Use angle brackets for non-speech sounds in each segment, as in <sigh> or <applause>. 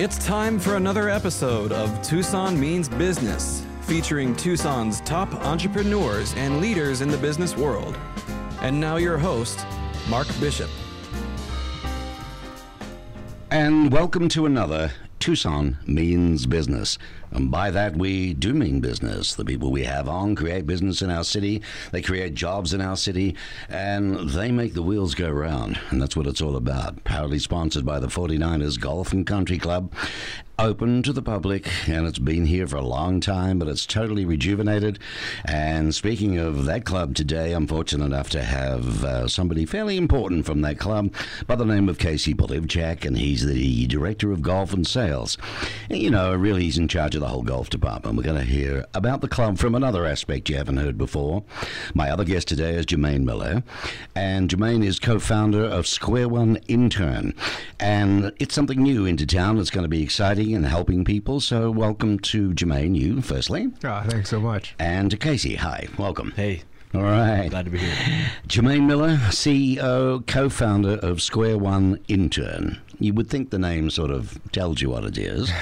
It's time for another episode of Tucson Means Business, featuring Tucson's top entrepreneurs and leaders in the business world. And now, your host, Mark Bishop. And welcome to another Tucson Means Business. And by that, we do mean business. The people we have on create business in our city, they create jobs in our city, and they make the wheels go round. And that's what it's all about. Proudly sponsored by the 49ers Golf and Country Club. Open to the public, and it's been here for a long time, but it's totally rejuvenated. And speaking of that club today, I'm fortunate enough to have uh, somebody fairly important from that club by the name of Casey Polivchak, and he's the director of golf and sales. And, you know, really, he's in charge of the whole golf department. We're going to hear about the club from another aspect you haven't heard before. My other guest today is Jermaine Miller, and Jermaine is co founder of Square One Intern. And it's something new into town that's going to be exciting and helping people. So, welcome to Jermaine, you firstly. Oh, thanks so much. And to Casey, hi, welcome. Hey, All right. glad to be here. Jermaine Miller, CEO, co founder of Square One Intern. You would think the name sort of tells you what it is. <laughs>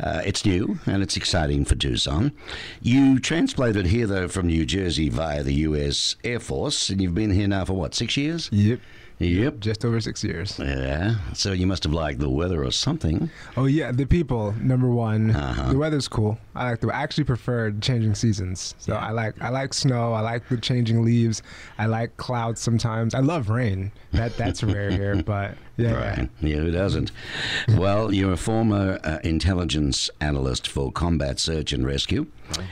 Uh, it's new and it's exciting for Tucson. You transplanted here, though, from New Jersey via the U.S. Air Force, and you've been here now for what, six years? Yep. Yep. Just over six years. Yeah. So you must have liked the weather or something. Oh yeah, the people number one. Uh-huh. The weather's cool. I like the. I actually prefer changing seasons. So I like I like snow. I like the changing leaves. I like clouds sometimes. I love rain. That that's rare here, <laughs> but yeah. Right. Yeah, who doesn't? well, you're a former uh, intelligence analyst for Combat Search and Rescue,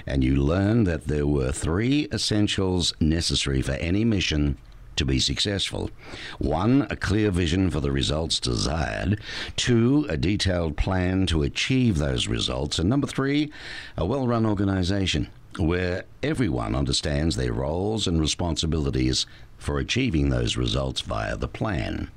and you learned that there were three essentials necessary for any mission to be successful. One, a clear vision for the results desired. Two, a detailed plan to achieve those results. And number three, a well run organization where everyone understands their roles and responsibilities for achieving those results via the plan.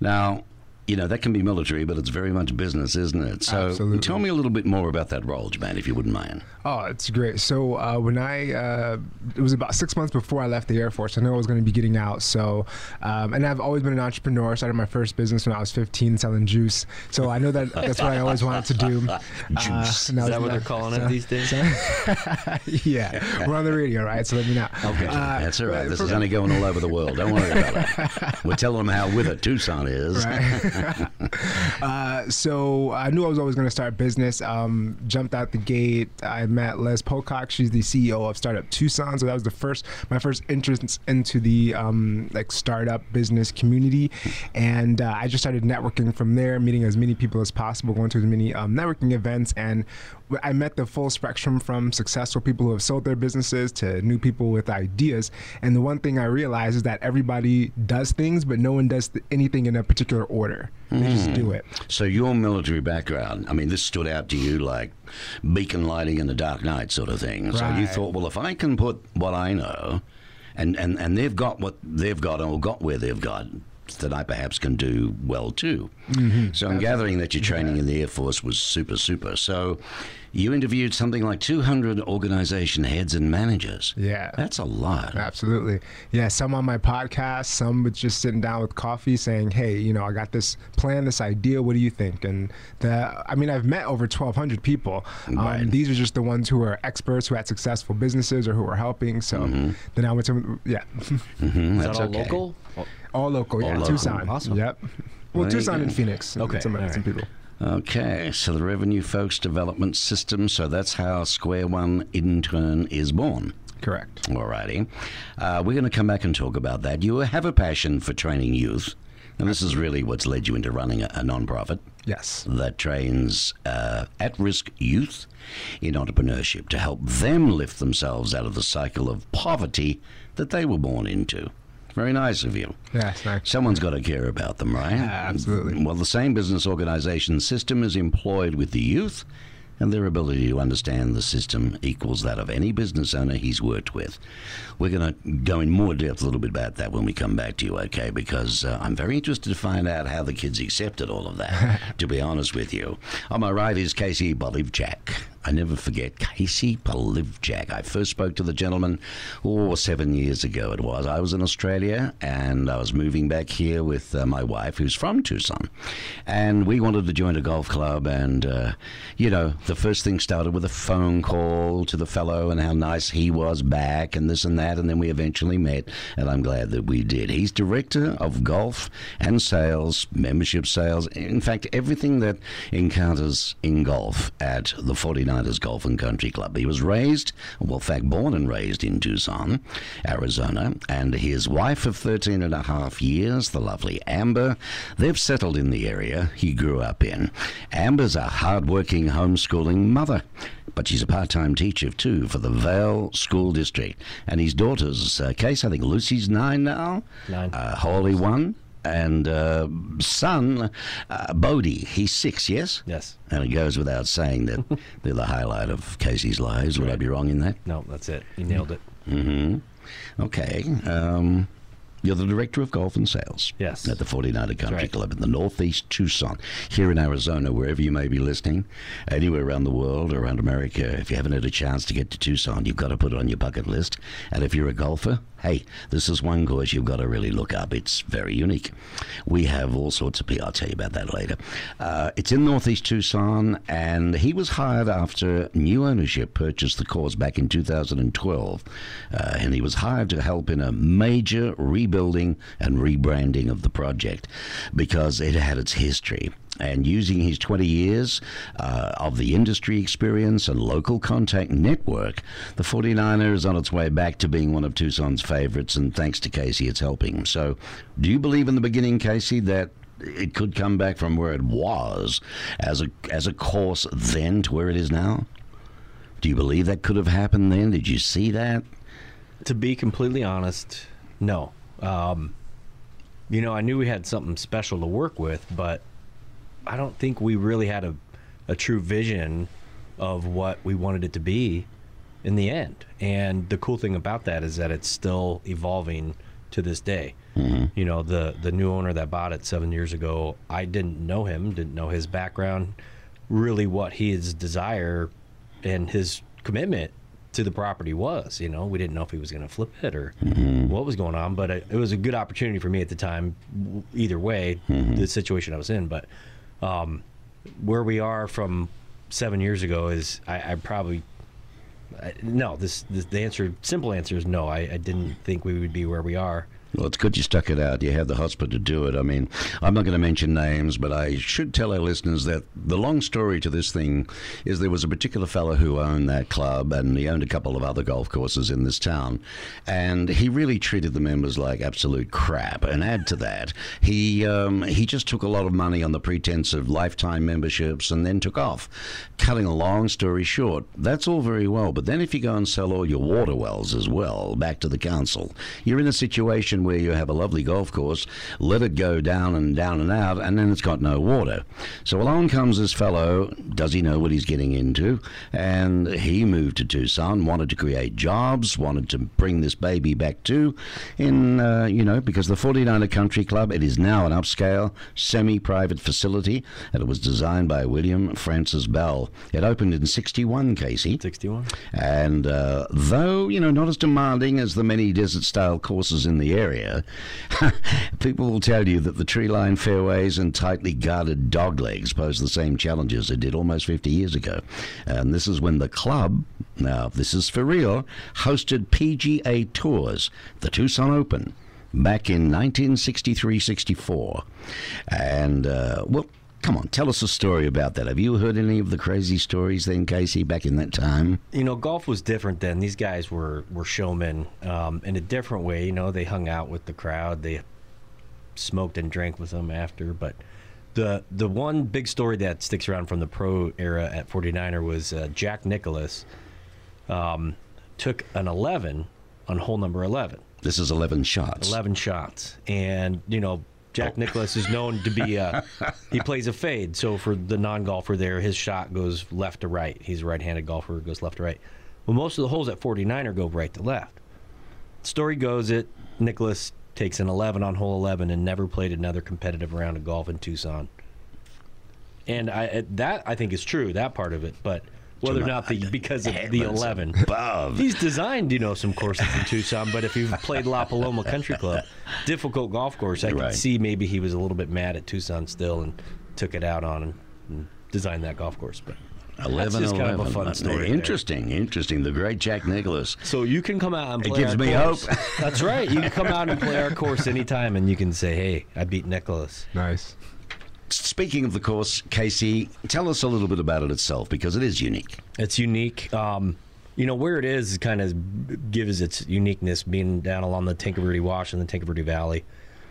Now, you know, that can be military, but it's very much business, isn't it? So Absolutely. tell me a little bit more about that role, man, if you wouldn't mind. Oh, it's great. So uh, when I, uh, it was about six months before I left the Air Force. I knew I was going to be getting out. So, um, and I've always been an entrepreneur. I started my first business when I was 15, selling juice. So I know that <laughs> that's what I always wanted to do. <laughs> Juice. and I Is that what in they're <laughs> calling it these days? yeah, we're on the radio, right? So let me know. Okay, Uh, that's all right. This is only going all over the world. Don't worry about it. We're telling them how with it Tucson is. Right. <laughs> uh, so I knew I was always going to start business. Um, jumped out the gate. I met Liz Pocock. She's the CEO of Startup Tucson. So that was the first, my first entrance into the um, like startup business community, and uh, I just started networking from there, meeting as many people as possible, going to as many um, networking events, and I met the full spectrum from successful people who have sold their businesses to new people with ideas. And the one thing I realized is that everybody does things, but no one does th- anything in a particular order. They just hmm. do it. So your military background, I mean, this stood out to you like beacon lighting in the dark night sort of thing. So you thought, well, if I can put what I know, and, and, and they've got what they've got or got where they've got, that I perhaps can do well too. So I'm gathering that your training in the Air Force was super, super. So you interviewed something like 200 organization heads and managers. Yeah. That's a lot. Absolutely. Yeah, some on my podcast, some with just sitting down with coffee saying, hey, you know, I got this plan, this idea. What do you think? And the, I mean, I've met over 1,200 people. Um, Right. These are just the ones who are experts, who had successful businesses or who were helping. So then I went to, yeah, Mhm, Is that's that all okay. local? All local. Yeah, local. Tucson. Awesome. Yep. Well, There Tucson and Phoenix. Okay, Some, all some people. Okay, so the Revenue Folks Development System, so that's how Square One Intern is born. Correct. Alrighty. Uh, we're going to come back and talk about that. You have a passion for training youth, and this is really what's led you into running a, a non-profit Yes. that trains uh, at-risk youth in entrepreneurship to help them lift themselves out of the cycle of poverty that they were born into. Very nice of you. Yeah, Nice. Someone's got to care about them, right? absolutely. Well, the same business organization system is employed with the youth, and their ability to understand the system equals that of any business owner he's worked with. We're going to go in more depth a little bit about that when we come back to you, okay? Because uh, I'm very interested to find out how the kids accepted all of that, <laughs> to be honest with you. On my right is Casey Polivchak. I never forget Casey Polivchak. I first spoke to the gentleman, oh, seven years ago it was. I was in Australia and I was moving back here with uh, my wife, who's from Tucson. And we wanted to join a golf club. And, uh, you know, the first thing started with a phone call to the fellow and how nice he was back and this and that. And then we eventually met. And I'm glad that we did. He's director of golf and sales, membership sales. In fact, everything that encounters in golf at the 49ers Golf and Country Club. He was raised, well, in fact, born and raised in Tucson, Arizona, and his wife of 13 and a half years, the lovely Amber, they've settled in the area he grew up in. Amber's a hard-working homeschooling mother but she's a part-time teacher too for the Vail School District. And his daughter's uh, case, I think Lucy's nine now. Nine. Uh, Holy One. And uh, son, uh, Bodie, he's six, yes? Yes. And it goes without saying that <laughs> they're the highlight of Casey's lives. Would I be wrong in that? No, that's it. You nailed it. Mm-hmm. Okay. Um, you're the director of golf and sales. Yes. At the 49er Country right. Club in the Northeast Tucson, here in Arizona, wherever you may be listening, anywhere around the world, or around America. If you haven't had a chance to get to Tucson, you've got to put it on your bucket list. And if you're a golfer, hey, this is one course you've got to really look up. It's very unique. We have all sorts of people. I'll tell you about that later. Uh, it's in Northeast Tucson, and he was hired after new ownership purchased the course back in 2012. Uh, and he was hired to help in a major rebuilding and rebranding of the project because it had its history and using his 20 years uh, of the industry experience and local contact network, the 49er is on its way back to being one of Tucson's favorites, and thanks to Casey, it's helping. So, do you believe in the beginning, Casey, that it could come back from where it was as a as a course then to where it is now? Do you believe that could have happened then? Did you see that? To be completely honest, no. Um, you know, I knew we had something special to work with, but I don't think we really had a, a true vision of what we wanted it to be in the end. And the cool thing about that is that it's still evolving to this day. Mm-hmm. You know, the the new owner that bought it seven years ago, I didn't know him, didn't know his background, really what his desire and his commitment to the property was. You know, we didn't know if he was going to flip it or mm-hmm. what was going on, but it, it was a good opportunity for me at the time. Either way, mm-hmm. the situation I was in, but um, where we are from seven years ago is I, I probably I, no. This, this the answer, simple answer is no. I, I didn't think we would be where we are. Well, it's good you stuck it out. You had the hospital to do it. I mean, I'm not going to mention names, but I should tell our listeners that the long story to this thing is there was a particular fellow who owned that club, and he owned a couple of other golf courses in this town, and he really treated the members like absolute crap. And add to that, he um, he just took a lot of money on the pretense of lifetime memberships, and then took off. Cutting a long story short, that's all very well, but then if you go and sell all your water wells as well back to the council, you're in a situation where you have a lovely golf course, let it go down and down and out, and then it's got no water. So along comes this fellow. Does he know what he's getting into? And he moved to Tucson, wanted to create jobs, wanted to bring this baby back too, in uh, you know because the 49er Country Club it is now an upscale, semi-private facility, and it was designed by William Francis Bell. It opened in '61, Casey. Sixty-one. And uh, though, you know, not as demanding as the many desert style courses in the area, <laughs> people will tell you that the tree lined fairways and tightly guarded dog legs pose the same challenges it did almost 50 years ago. And this is when the club, now this is for real, hosted PGA tours, the Tucson Open. Back in 1963 64. And, uh, well, come on, tell us a story about that. Have you heard any of the crazy stories then, Casey, back in that time? You know, golf was different then. These guys were were showmen um, in a different way. You know, they hung out with the crowd. They smoked and drank with them after. But the the one big story that sticks around from the pro era at 49er was uh, Jack Nicklaus um, took an 11 on hole number 11. This is 11 shots. 11 shots. And, you know, Jack Nicklaus is known to be uh <laughs> he plays a fade. So for the non-golfer there, his shot goes left to right. He's a right-handed golfer, goes left to right. Well, most of the holes at 49er go right to left. Story goes that Nicklaus takes an 11 on hole 11 and never played another competitive round of golf in Tucson. And I that I think is true, that part of it, but whether or not the because of the eleven. above. He's designed, you know, some courses in Tucson, but if you've played La Paloma Country Club, difficult golf course, I Right. see maybe he was a little bit mad at Tucson still and took it out on and, and designed that golf course. But 11 just kind of a fun story there. Interesting, interesting. The great Jack Nicklaus. so you can come out and It gives our me course. hope. That's right. You can come out and play our course anytime, and you can say, "Hey, I beat Nicklaus." Nice. Speaking of the course, Casey, tell us a little bit about it itself because it is unique. It's unique. Um, you know where it is kind of gives its uniqueness, being down along the Tanque Verde Wash in the Tanque Verde Valley.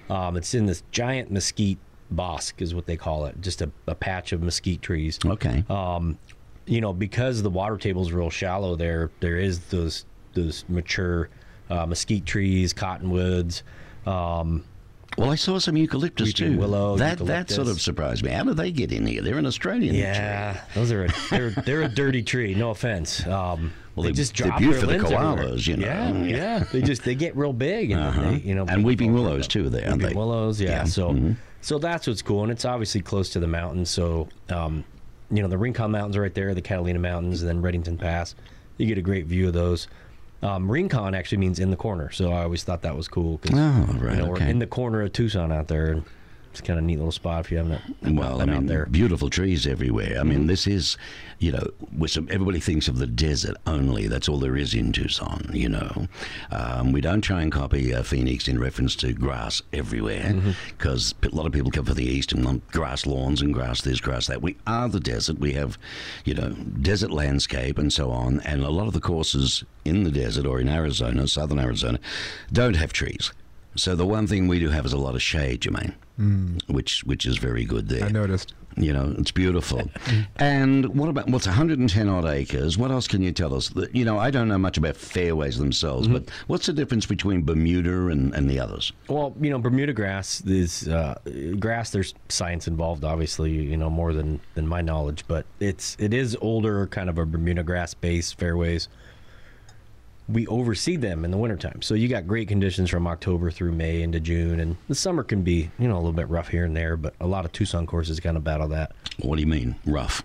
Um, it's in this giant mesquite bosque, is what they call it, just a, a patch of mesquite trees. Okay. Um, you know, because the water table is real shallow there, there is those those mature uh, mesquite trees, cottonwoods. Um, well, I saw some eucalyptus too. willow, that that sort of surprised me. How do they get in here? They're an Australian tree. yeah, those are a, they're they're a dirty tree. No offense. Um, Well, they they- just they're drop their for the limbs everywhere. koalas, you know. Yeah, Yeah. yeah. They just they get real big, and Uh-huh. they, you know, And weeping willows, too, there, aren't Weeping they? willows, yeah. Yeah. So Mhm. so that's what's cool, and it's obviously close to the mountains. So um, you know, the Rincon Mountains are right there, the Catalina Mountains, and then Redington Pass. You get a great view of those. Um, Rincon actually means in the corner, so I always thought that was cool. 'cause, Oh, right, You know, we're in the corner of Tucson out there, and it's kind of neat little spot if you haven't Well, I mean, there. Mm-hmm. beautiful trees everywhere. I mean, this is, you know, with some, everybody thinks of the desert only. That's all there is in Tucson, you know. Um, we don't try and copy uh, Phoenix in reference to grass everywhere Mm-hmm. because a lot of people come from the east and want grass lawns and grass this, grass that. We are the desert. We have, you know, desert landscape and so on. And a lot of the courses in the desert or in Arizona, southern Arizona, don't have trees. So the one thing we do have is a lot of shade, Jermaine, which which is very good there. I noticed. You know, it's beautiful. <laughs> and what about what's 110 odd acres? What else can you tell us? That- You know, I don't know much about fairways themselves, but what's the difference between Bermuda and, and the others? Well, you know, Bermuda grass is uh, grass. There's science involved, obviously. You know more than than my knowledge, but it's it is older, kind of a Bermuda grass base fairways. We oversee them in the wintertime, so you got great conditions from October through May into June, and the summer can be you know a little bit rough here and there, but a lot of Tucson courses kind of battle that. What do you mean? Rough.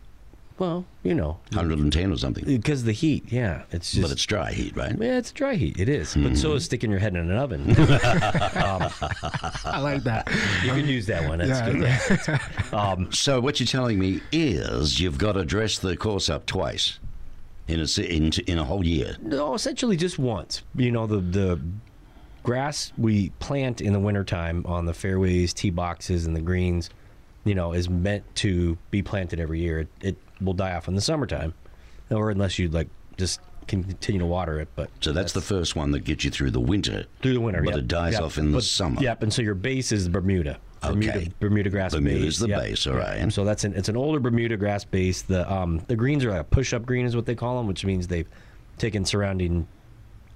Well, you know, 110 or something. because of the heat. Yeah, it's just but it's dry heat, right? yeah, it's dry heat. It is, but so is sticking your head in an oven. <laughs> I like that. you can use that one. That's Yeah. good. <laughs> Um, So what you're telling me is you've got to dress the course up twice in a in, in a whole year. No, essentially just once. You know, the the grass we plant in the wintertime on the fairways, tee boxes, and the greens, you know, is meant to be planted every year. It, it will die off in the summertime, or unless you like just continue to water it. But So that's, the first one that gets you through the winter. through the winter, But yep. it dies Yep. off in the summer. Yep, and so your base is Bermuda. Bermuda, Okay. Bermuda grass Bermuda's base. Is the yep. base, all right. So that's an it's an older Bermuda grass base. The um the greens are like a push up green is what they call them, which means they've taken surrounding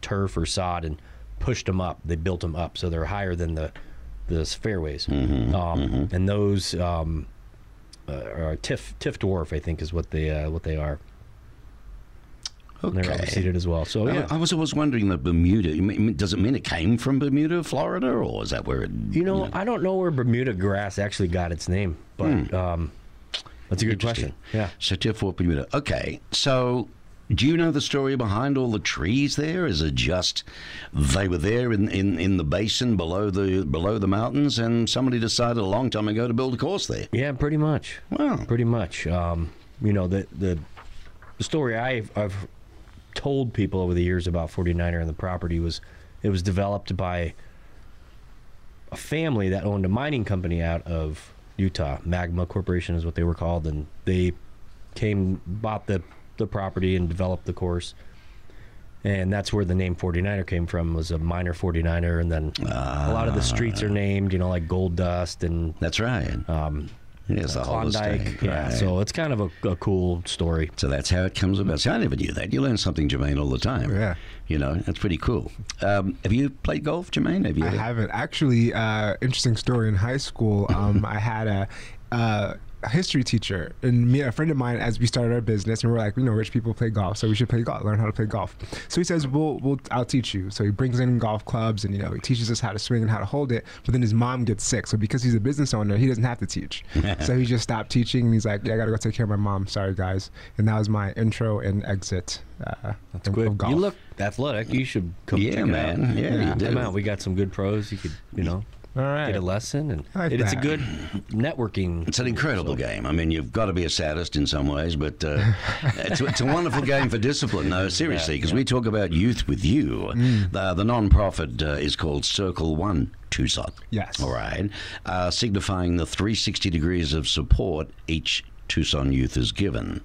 turf or sod and pushed them up. They built them up so they're higher than the the fairways. Mm-hmm, um, And those um, uh, are tiff tiff dwarf, I think, is what they uh, what they are. They're Okay. overseeded as well. So I- yeah. I was always wondering that Bermuda. mean- Does it mean it came from Bermuda, Florida, or is that where it? You know, I don't know where Bermuda grass actually got its name, but um, that's a good Hmm. Question. Yeah. So Tiffort, Bermuda. Okay, so do you know the story behind all the trees there? Is it just they were there in, in, in the basin below the below the mountains, and somebody decided a long time ago to build a course there? Yeah, pretty much. Wow. Pretty much. Um, you know, the, the the story I've, I've told people over the years about 49er and the property was it was developed by a family that owned a mining company out of Utah. Magma Corporation is what they were called, and they came bought the the property and developed the course. And that's where the name 49er came from. Was a miner 49er, and then a lot of the streets are named, you know, like Gold Dust and That's right. um, yes, the whole Klondike. estate, Yeah, right. so it's kind of a, a cool story. So that's how it comes about. See, I never knew that. You learn something, Jermaine, all the time. Yeah. You know, that's pretty cool. Um, have you played golf, Jermaine? Have you? I haven't actually. Uh, interesting story. In high school, um, <laughs> I had a. Uh, history teacher, and me, a friend of mine, as we started our business, and we're like, you know, rich people play golf, so we should play golf, learn how to play golf. So he says, "We'll, we'll, I'll teach you." So he brings in golf clubs, and you know, he teaches us how to swing and how to hold it. But then his mom gets sick, so because he's a business owner, he doesn't have to teach. <laughs> so he just stopped teaching, and he's like, "Yeah, I gotta go take care of my mom. Sorry, guys." And that was my intro and exit. Uh, That's of- good. of golf. You look athletic. You should come Yeah, check it man. out. Yeah, you. Come out. We got some good pros. You could, you know, All right. get a lesson, and like it- it's a good <clears throat> networking. It's an incredible game. I mean, you've got to be a sadist in some ways, but uh, <laughs> it's, it's a wonderful game for discipline. No, seriously, because we talk about youth with you. The, the non-profit uh, is called Circle One Tucson. Yes. All right, uh, signifying the 360 degrees of support each Tucson youth is given.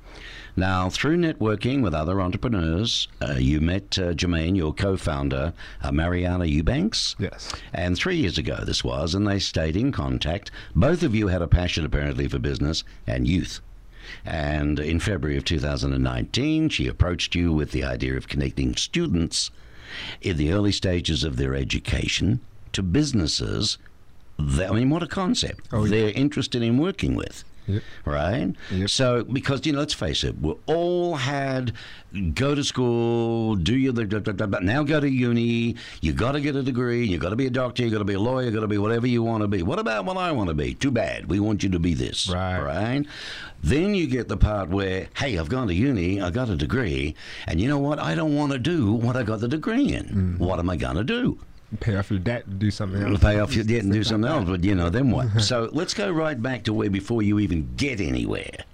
Now, through networking with other entrepreneurs, uh, you met uh, Jermaine, your co-founder, uh, Mariana Eubanks. Yes. And three years ago, this was, and they stayed in contact. Both of you had a passion, apparently, for business and youth. And in February of 2019, she approached you with the idea of connecting students in the early stages of their education to businesses. That, I mean, what a concept! Oh, yeah. They're interested in working with. Yep. Right? Yep. So, because, you know, let's face it, we all had go to school, do your, the- now go to uni, you got to get a degree, you got to be a doctor, you got to be a lawyer, you got to be whatever you want to be. What about what I want to be? Too bad. We want you to be this. Right. Right? Then you get the part where, hey, I've gone to uni, I got a degree, and you know what? I don't want to do what I got the degree in. Mm-hmm. What am I going to do? Pay off your debt and do something else. pay off your debt and do something else, but you know, then what? so let's go right back to where before you even get anywhere.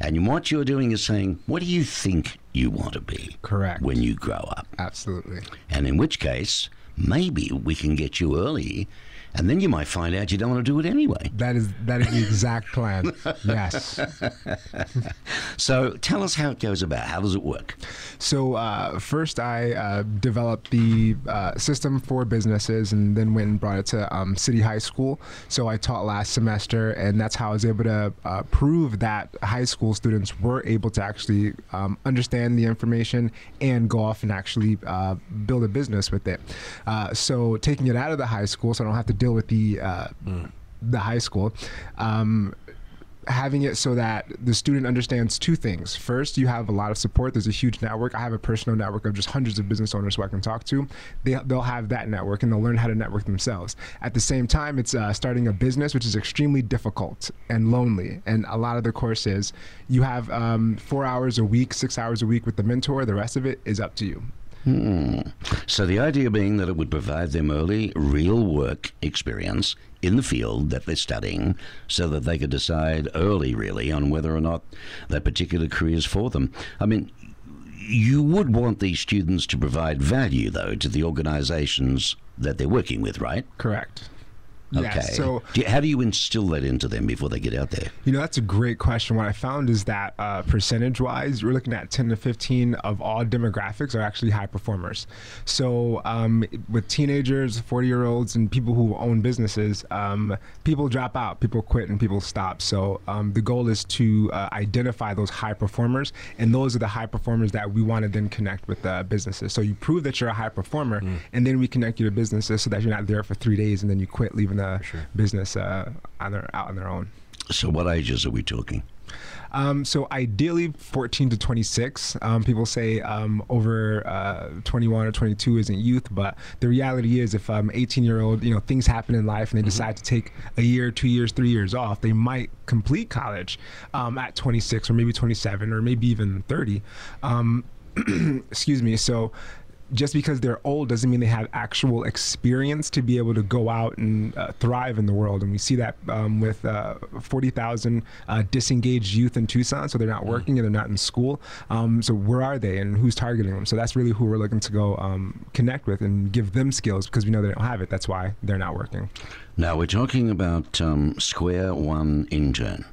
And what you're doing is saying, what do you think you want to be Correct. when you grow up? Absolutely. And in which case, maybe we can get you early, and then you might find out you don't want to do it anyway. That is that is the exact plan. <laughs> Yes. So tell us how it goes about. How does it work? So uh, first, I uh, developed the uh, system for businesses, and then went and brought it to um, City High School. So I taught last semester, and that's how I was able to uh, prove that high school students were able to actually um, understand the information and go off and actually uh, build a business with it. Uh, so taking it out of the high school, so I don't have to deal with the uh, the high school. Um, having it so that the student understands two things. First, you have a lot of support. There's a huge network. I have a personal network of just hundreds of business owners who I can talk to. They, they'll have that network and they'll learn how to network themselves. At the same time, it's uh, starting a business, which is extremely difficult and lonely. And a lot of the courses, you have um, four hours a week, six hours a week with the mentor. The rest of it is up to you. Hmm. So the idea being that it would provide them early real work experience in the field that they're studying so that they could decide early really on whether or not that particular career is for them. I mean, you would want these students to provide value though to the organizations that they're working with, right? Correct. Okay. So Do you- how do you instill that into them before they get out there? You know, that's a great question. What I found is that uh, percentage wise, we're looking at 10 to 15 of all demographics are actually high performers. So, um, with teenagers, 40 year olds, and people who own businesses, um, people drop out, people quit, and people stop. So, um, the goal is to uh, identify those high performers, and those are the high performers that we want to then connect with uh, businesses. So, you prove that you're a high performer, and then we connect you to businesses so that you're not there for three days and then you quit, leaving the business uh, on their, out on their own. So what ages are we talking? Um, so ideally 14 to 26. Um, people say um, over uh, 21 or 22 isn't youth, but the reality is if I'm 18 year old, you know, things happen in life and they decide to take a year, two years, three years off, they might complete college um, at 26 or maybe 27 or maybe even 30. Um, <clears throat> excuse me. So just because they're old doesn't mean they have actual experience to be able to go out and uh, thrive in the world. And we see that um, with uh, 40,000 uh, disengaged youth in Tucson. So they're not working and they're not in school. Um, so where are they and who's targeting them? So that's really who we're looking to go um, connect with and give them skills because we know they don't have it. That's why they're not working. Now we're talking about um, Square One Intern.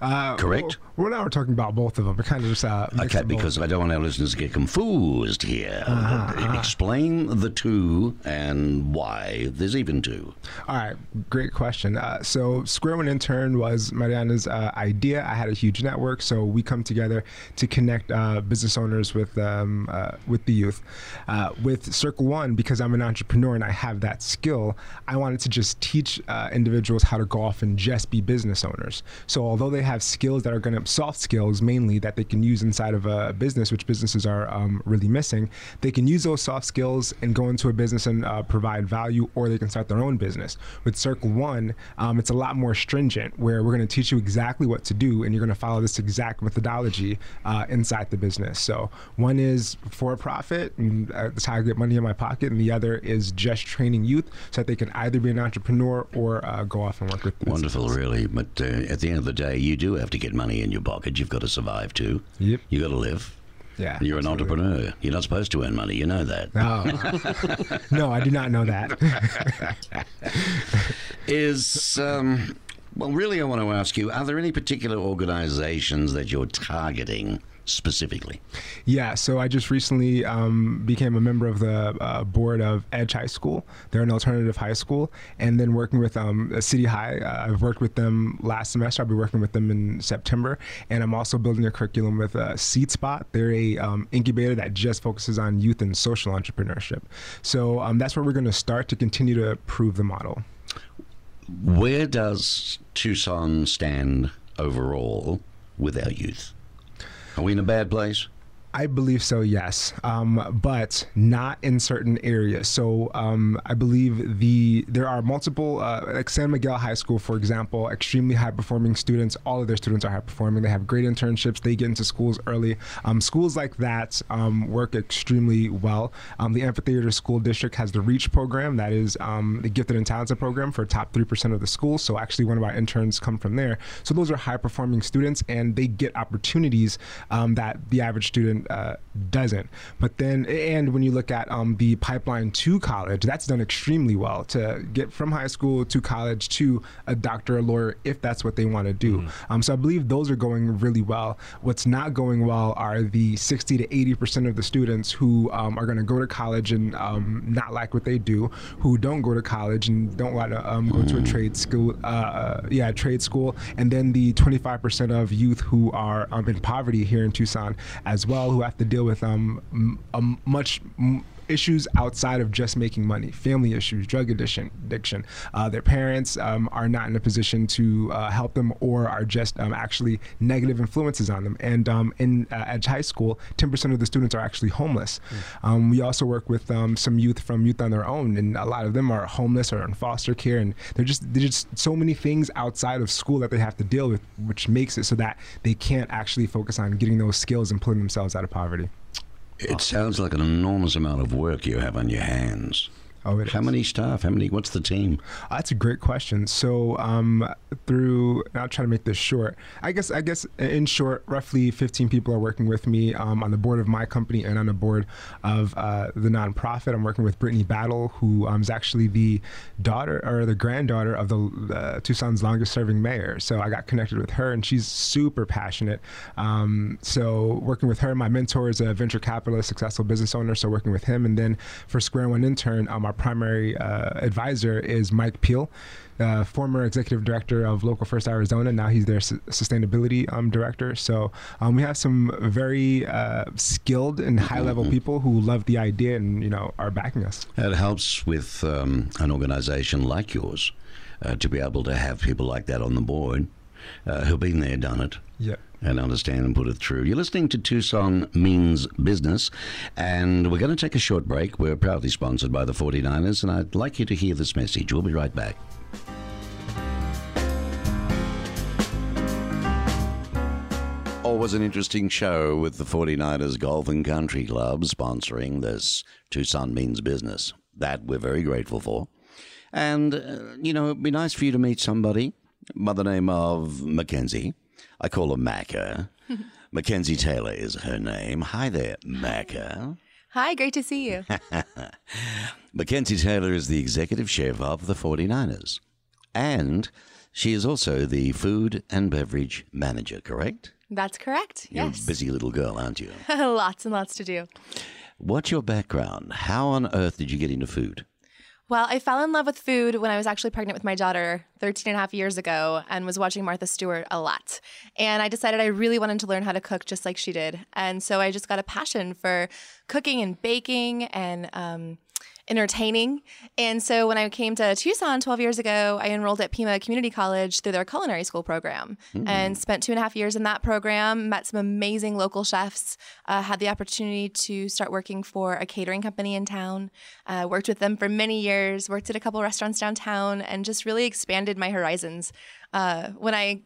Uh, Correct? Well, now we're talking about both of them. We're kind of just uh, Okay, because I don't want our listeners to get confused here. Uh-huh, Explain the two and why there's even two. All right, great question. Uh, so, Square One Intern was Mariana's uh, idea. I had a huge network, so we come together to connect uh, business owners with um, uh, with the youth. Uh, with Circle One, because I'm an entrepreneur and I have that skill, I wanted to just teach uh, individuals how to go off and just be business owners. So, although they have skills that are going to soft skills mainly that they can use inside of a business, which businesses are um, really missing, they can use those soft skills and go into a business and uh, provide value, or they can start their own business. With Circle One, um, it's a lot more stringent, where we're going to teach you exactly what to do, and you're going to follow this exact methodology uh, inside the business. So one is for profit, and uh, that's how I get money in my pocket, and the other is just training youth so that they can either be an entrepreneur or uh, go off and work with. Wonderful, really. But uh, at the end of the day, you do have to get money in your pocket. You've got to survive too. Yep. You got to live. Yeah, You're an absolutely. entrepreneur. You're not supposed to earn money. You know that. Oh. <laughs> no, I do not know that. <laughs> Is um, well, really, I want to ask you: Are there any particular organisations that you're targeting specifically? Yeah, so I just recently um, became a member of the uh, board of Edge High School. They're an alternative high school, and then working with um, City High. Uh, I've worked with them last semester. I'll be working with them in September, and I'm also building a curriculum with uh, Seed Spot. They're a um, incubator that just focuses on youth and social entrepreneurship. So um, that's where we're going to start to continue to prove the model. Where does Tucson stand overall with our youth? Are we in a bad place? I believe so, yes, um, but not in certain areas. So um, I believe the there are multiple, uh, like San Miguel High School, for example, extremely high performing students. All of their students are high performing. They have great internships. They get into schools early. Um, schools like that um, work extremely well. Um, the Amphitheater School District has the REACH program, that is um, the Gifted and Talented program for top three percent of the schools. So actually, one of our interns come from there. So those are high performing students, and they get opportunities that the average student uh, doesn't. But then, and when you look at um, the pipeline to college, that's done extremely well to get from high school to college to a doctor, a lawyer, if that's what they want to do. Um, so I believe those are going really well. What's not going well are the 60 to 80 percent of the students who um, are going to go to college and um, not like what they do, who don't go to college and don't want to um, go to a trade school, uh, uh, yeah, trade school, and then the 25 percent of youth who are um, in poverty here in Tucson as well, who have to deal with um, a much issues outside of just making money family issues drug addiction addiction. Uh, their parents um, are not in a position to uh, help them or are just um, actually negative influences on them. And um, in uh, edge high school 10% of the students are actually homeless. Um, we also work with um, some youth from youth on their own and a lot of them are homeless or in foster care and they're just there's just so many things outside of school that they have to deal with which makes it so that they can't actually focus on getting those skills and pulling themselves out of poverty It sounds like an enormous amount of work you have on your hands. Oh, it How is. many staff? How many? What's the team? Uh, That's a great question. So, um, through I'll try to make this short. I guess I guess in short, roughly 15 people are working with me um, on the board of my company and on the board of uh, the nonprofit. I'm working with Brittany Battle, who um, is actually the daughter or the granddaughter of the uh, Tucson's longest-serving mayor. So I got connected with her, and she's super passionate. Um, so working with her, my mentor is a venture capitalist, successful business owner. So working with him, and then for Square One intern, um, our primary uh, advisor is Mike Peel uh, former executive director of Local First Arizona. Now he's their su- sustainability um, director. So um, we have some very uh, skilled and high level people who love the idea and you know are backing us. It helps with um, an organization like yours uh, to be able to have people like that on the board uh, who've been there, done it. Yeah. And understand and put it through. You're listening to Tucson Means Business, and we're going to take a short break. We're proudly sponsored by the 49ers, and I'd like you to hear this message. We'll be right back. Always an interesting show with the 49ers Golf and Country Club sponsoring this Tucson Means Business. That we're very grateful for. And, uh, you know, it'd be nice for you to meet somebody by the name of Mackenzie. I call her Macca. <laughs> Mackenzie Taylor is her name. Hi there, Macca. Hi, great to see you. <laughs> Mackenzie Taylor is the executive chef of the 49ers. And She is also the food and beverage manager, correct? That's correct. You're yes. a busy little girl, aren't you? <laughs> lots and lots to do. What's your background? How on earth did you get into food? Well, I fell in love with food when I was actually pregnant with my daughter 13 and a half years ago and was watching Martha Stewart a lot. And I decided I really wanted to learn how to cook just like she did. And so I just got a passion for cooking and baking and um, entertaining. And so when I came to Tucson 12 years ago, I enrolled at Pima Community College through their culinary school program and spent two and a half years in that program, met some amazing local chefs, uh, had the opportunity to start working for a catering company in town, uh, worked with them for many years, worked at a couple restaurants downtown, and just really expanded my horizons. Uh, when I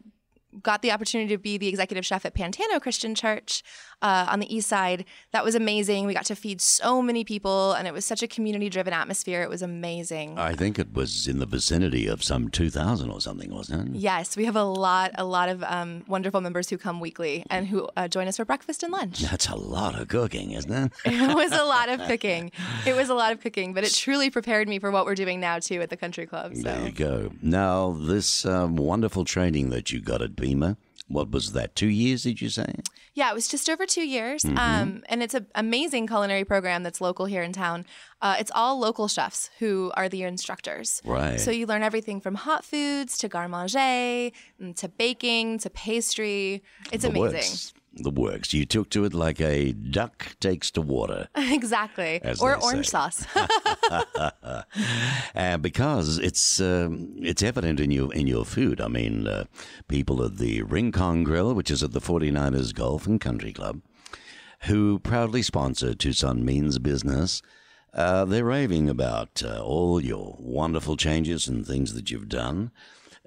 got the opportunity to be the executive chef at Pantano Christian Church uh, on the east side. That was amazing. We got to feed so many people, and it was such a community driven atmosphere. It was amazing. I think it was in the vicinity of some 2,000 or something, wasn't it? Yes, we have a lot, a lot of um, wonderful members who come weekly and who uh, join us for breakfast and lunch. That's a lot of cooking, isn't it? <laughs> it was a lot of cooking. <laughs> It was a lot of cooking, but it truly prepared me for what we're doing now too at the country club. So. There you go. Now, this um, wonderful training that you got at Pima, what was that? Two years, did you say? Yeah, it was just over two years. Mm-hmm. Um, and it's an amazing culinary program that's local here in town. Uh, it's all local chefs who are the instructors. Right. So you learn everything from hot foods to garde manger mm, to baking to pastry. It's the amazing. works. The works. You took to it like a duck takes to water. <laughs> exactly. Or orange say. sauce. <laughs> <laughs> uh, because it's um, it's evident in your in your food. I mean, uh, people at the Rincon Grill, which is at the 49ers Golf and Country Club, who proudly sponsor Tucson Means Business, uh, they're raving about uh, all your wonderful changes and things that you've done.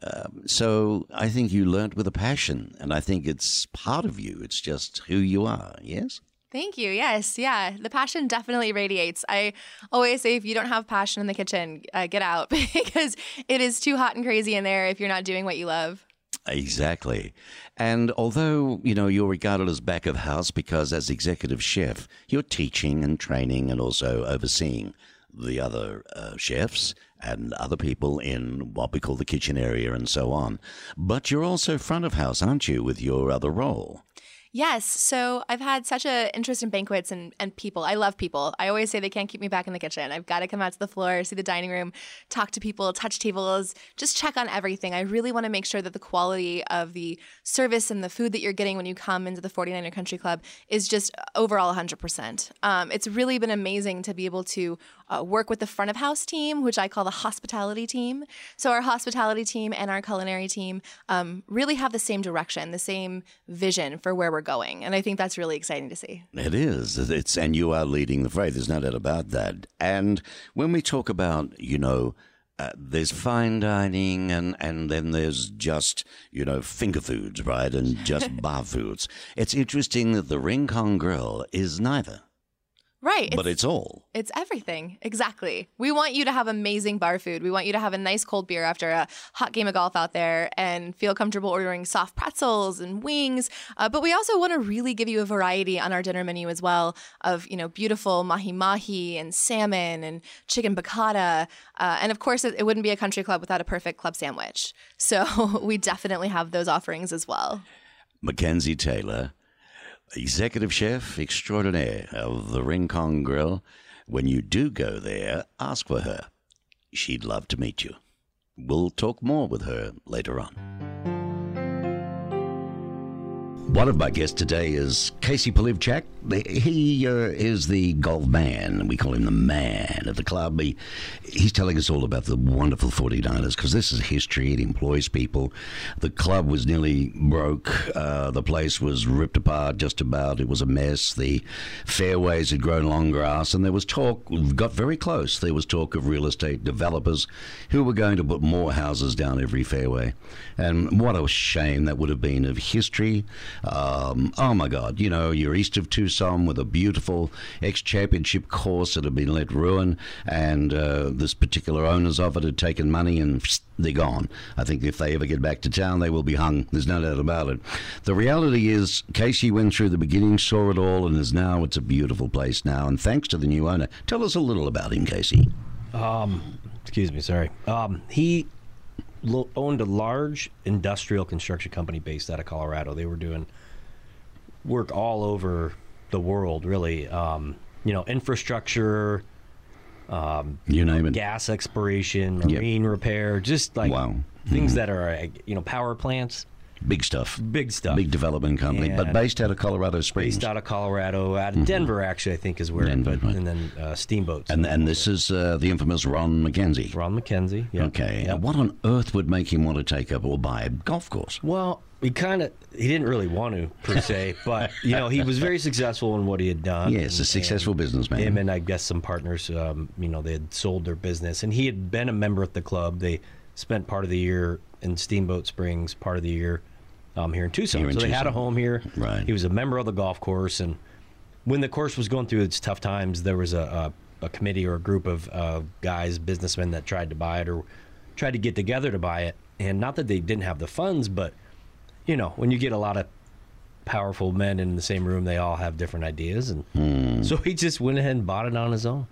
Um, so I think you learnt with a passion, and I think it's part of you. It's just who you are. Yes. Thank you. Yes. Yeah. The passion definitely radiates. I always say if you don't have passion in the kitchen, uh, get out <laughs> because it is too hot and crazy in there if you're not doing what you love. Exactly. And although, you know, you're regarded as back of house because as executive chef, you're teaching and training and also overseeing the other uh, chefs and other people in what we call the kitchen area and so on. But you're also front of house, aren't you, with your other role? Yes. So I've had such an interest in banquets and, and people. I love people. I always say they can't keep me back in the kitchen. I've got to come out to the floor, see the dining room, talk to people, touch tables, just check on everything. I really want to make sure that the quality of the service and the food that you're getting when you come into the 49er Country Club is just overall 100%. Um, it's really been amazing to be able to uh, work with the front of house team, which I call the hospitality team. So our hospitality team and our culinary team um, really have the same direction, the same vision for where we're going, and I think that's really exciting to see. It is. It's and you are leading the fray. There's no doubt about that. And when we talk about, you know, uh, there's fine dining and, and then there's just, you know, finger foods, right? And just <laughs> bar foods. It's interesting that the Rincon Grill is neither, Right. but it's all. It's everything. Exactly. We want you to have amazing bar food. We want you to have a nice cold beer after a hot game of golf out there and feel comfortable ordering soft pretzels and wings. Uh, but we also want to really give you a variety on our dinner menu as well of, you know, beautiful mahi mahi and salmon and chicken piccata. Uh, and of course, it, it wouldn't be a country club without a perfect club sandwich. So <laughs> we definitely have those offerings as well. Mackenzie Taylor, executive chef extraordinaire of the Rincon Grill. When you do go there, ask for her. She'd love to meet you. We'll talk more with her later on. One of my guests today is Casey Polivchak. He uh, is the golf man. We call him the man of the club. He, he's telling us all about the wonderful 49ers because this is history. It employs people. The club was nearly broke. Uh, the place was ripped apart just about. It was a mess. The fairways had grown long grass, and there was talk, got very close. There was talk of real estate developers who were going to put more houses down every fairway. And what a shame that would have been of history. Um, oh my God, you know, you're east of Tucson with a beautiful ex championship course that had been let ruin, and uh, this particular owners of it had taken money and they're gone. I think if they ever get back to town, they will be hung. There's no doubt about it. The reality is, Casey went through the beginning, saw it all, and is now, it's a beautiful place now. And thanks to the new owner. Tell us a little about him, Casey. Um, excuse me, sorry. Um, he owned a large industrial construction company based out of Colorado. They were doing work all over the world, really. Um, you know, infrastructure, You name it. gas exploration, Yep. marine repair, just like Wow. things that are, you know, power plants, Big stuff. big stuff. Big development company, but And- based out of Colorado Springs. based out of Colorado, out of Denver, actually, I think is where, Mm-hmm. Denver, right. and then uh, steamboats. and and this is uh, the infamous Ron McKenzie. Ron McKenzie. Yeah. Okay. And what on earth would make him want to take up or buy a golf course? Well, he kind of he didn't really want to per se, <laughs> but you know he was very successful in what he had done. Yes, a successful and businessman. Him and I guess some partners, um, you know, they had sold their business, and he had been a member at the club. They spent part of the year in Steamboat Springs, part of the year um, here in Tucson. Here in so they had a home here. Right. He was a member of the golf course, and when the course was going through its tough times, there was a, a, a committee or a group of uh, guys, businessmen that tried to buy it or tried to get together to buy it. And not that they didn't have the funds, but you know, when you get a lot of powerful men in the same room, they all have different ideas, and Hmm. so he just went ahead and bought it on his own.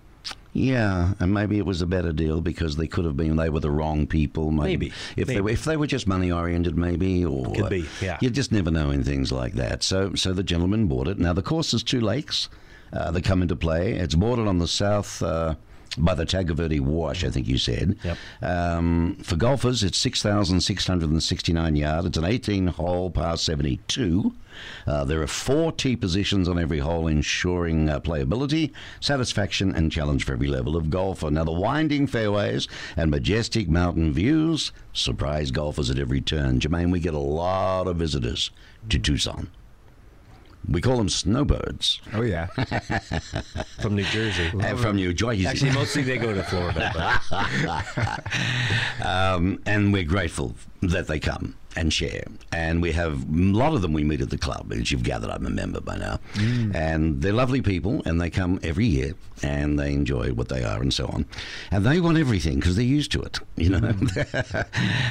Yeah, and maybe it was a better deal because they could have been they were the wrong people. Maybe, if they maybe. were, if they were just money oriented, maybe or Could be, yeah. You just never know in things like that. So so the gentleman bought it. Now the course is two lakes uh, that come into play. It's bordered on the south. Uh, by the Tanque Verde Wash, I think you said. Yep. Um, for golfers, it's 6,669 yards. It's an 18 hole par 72. Uh, there are four tee positions on every hole, ensuring uh, playability, satisfaction, and challenge for every level of golfer. Now, the winding fairways and majestic mountain views surprise golfers at every turn. Jermaine, we get a lot of visitors to Tucson. We call them snowbirds. Oh yeah. <laughs> From New Jersey. Uh, from New Jersey. Actually, mostly they go to Florida. <laughs> Um, and we're grateful that they come and share. And we have a lot of them we meet at the club, as you've gathered, I'm a member by now. And they're lovely people, and they come every year, and they enjoy what they are, and so on. And they want everything because they're used to it. <laughs> You know,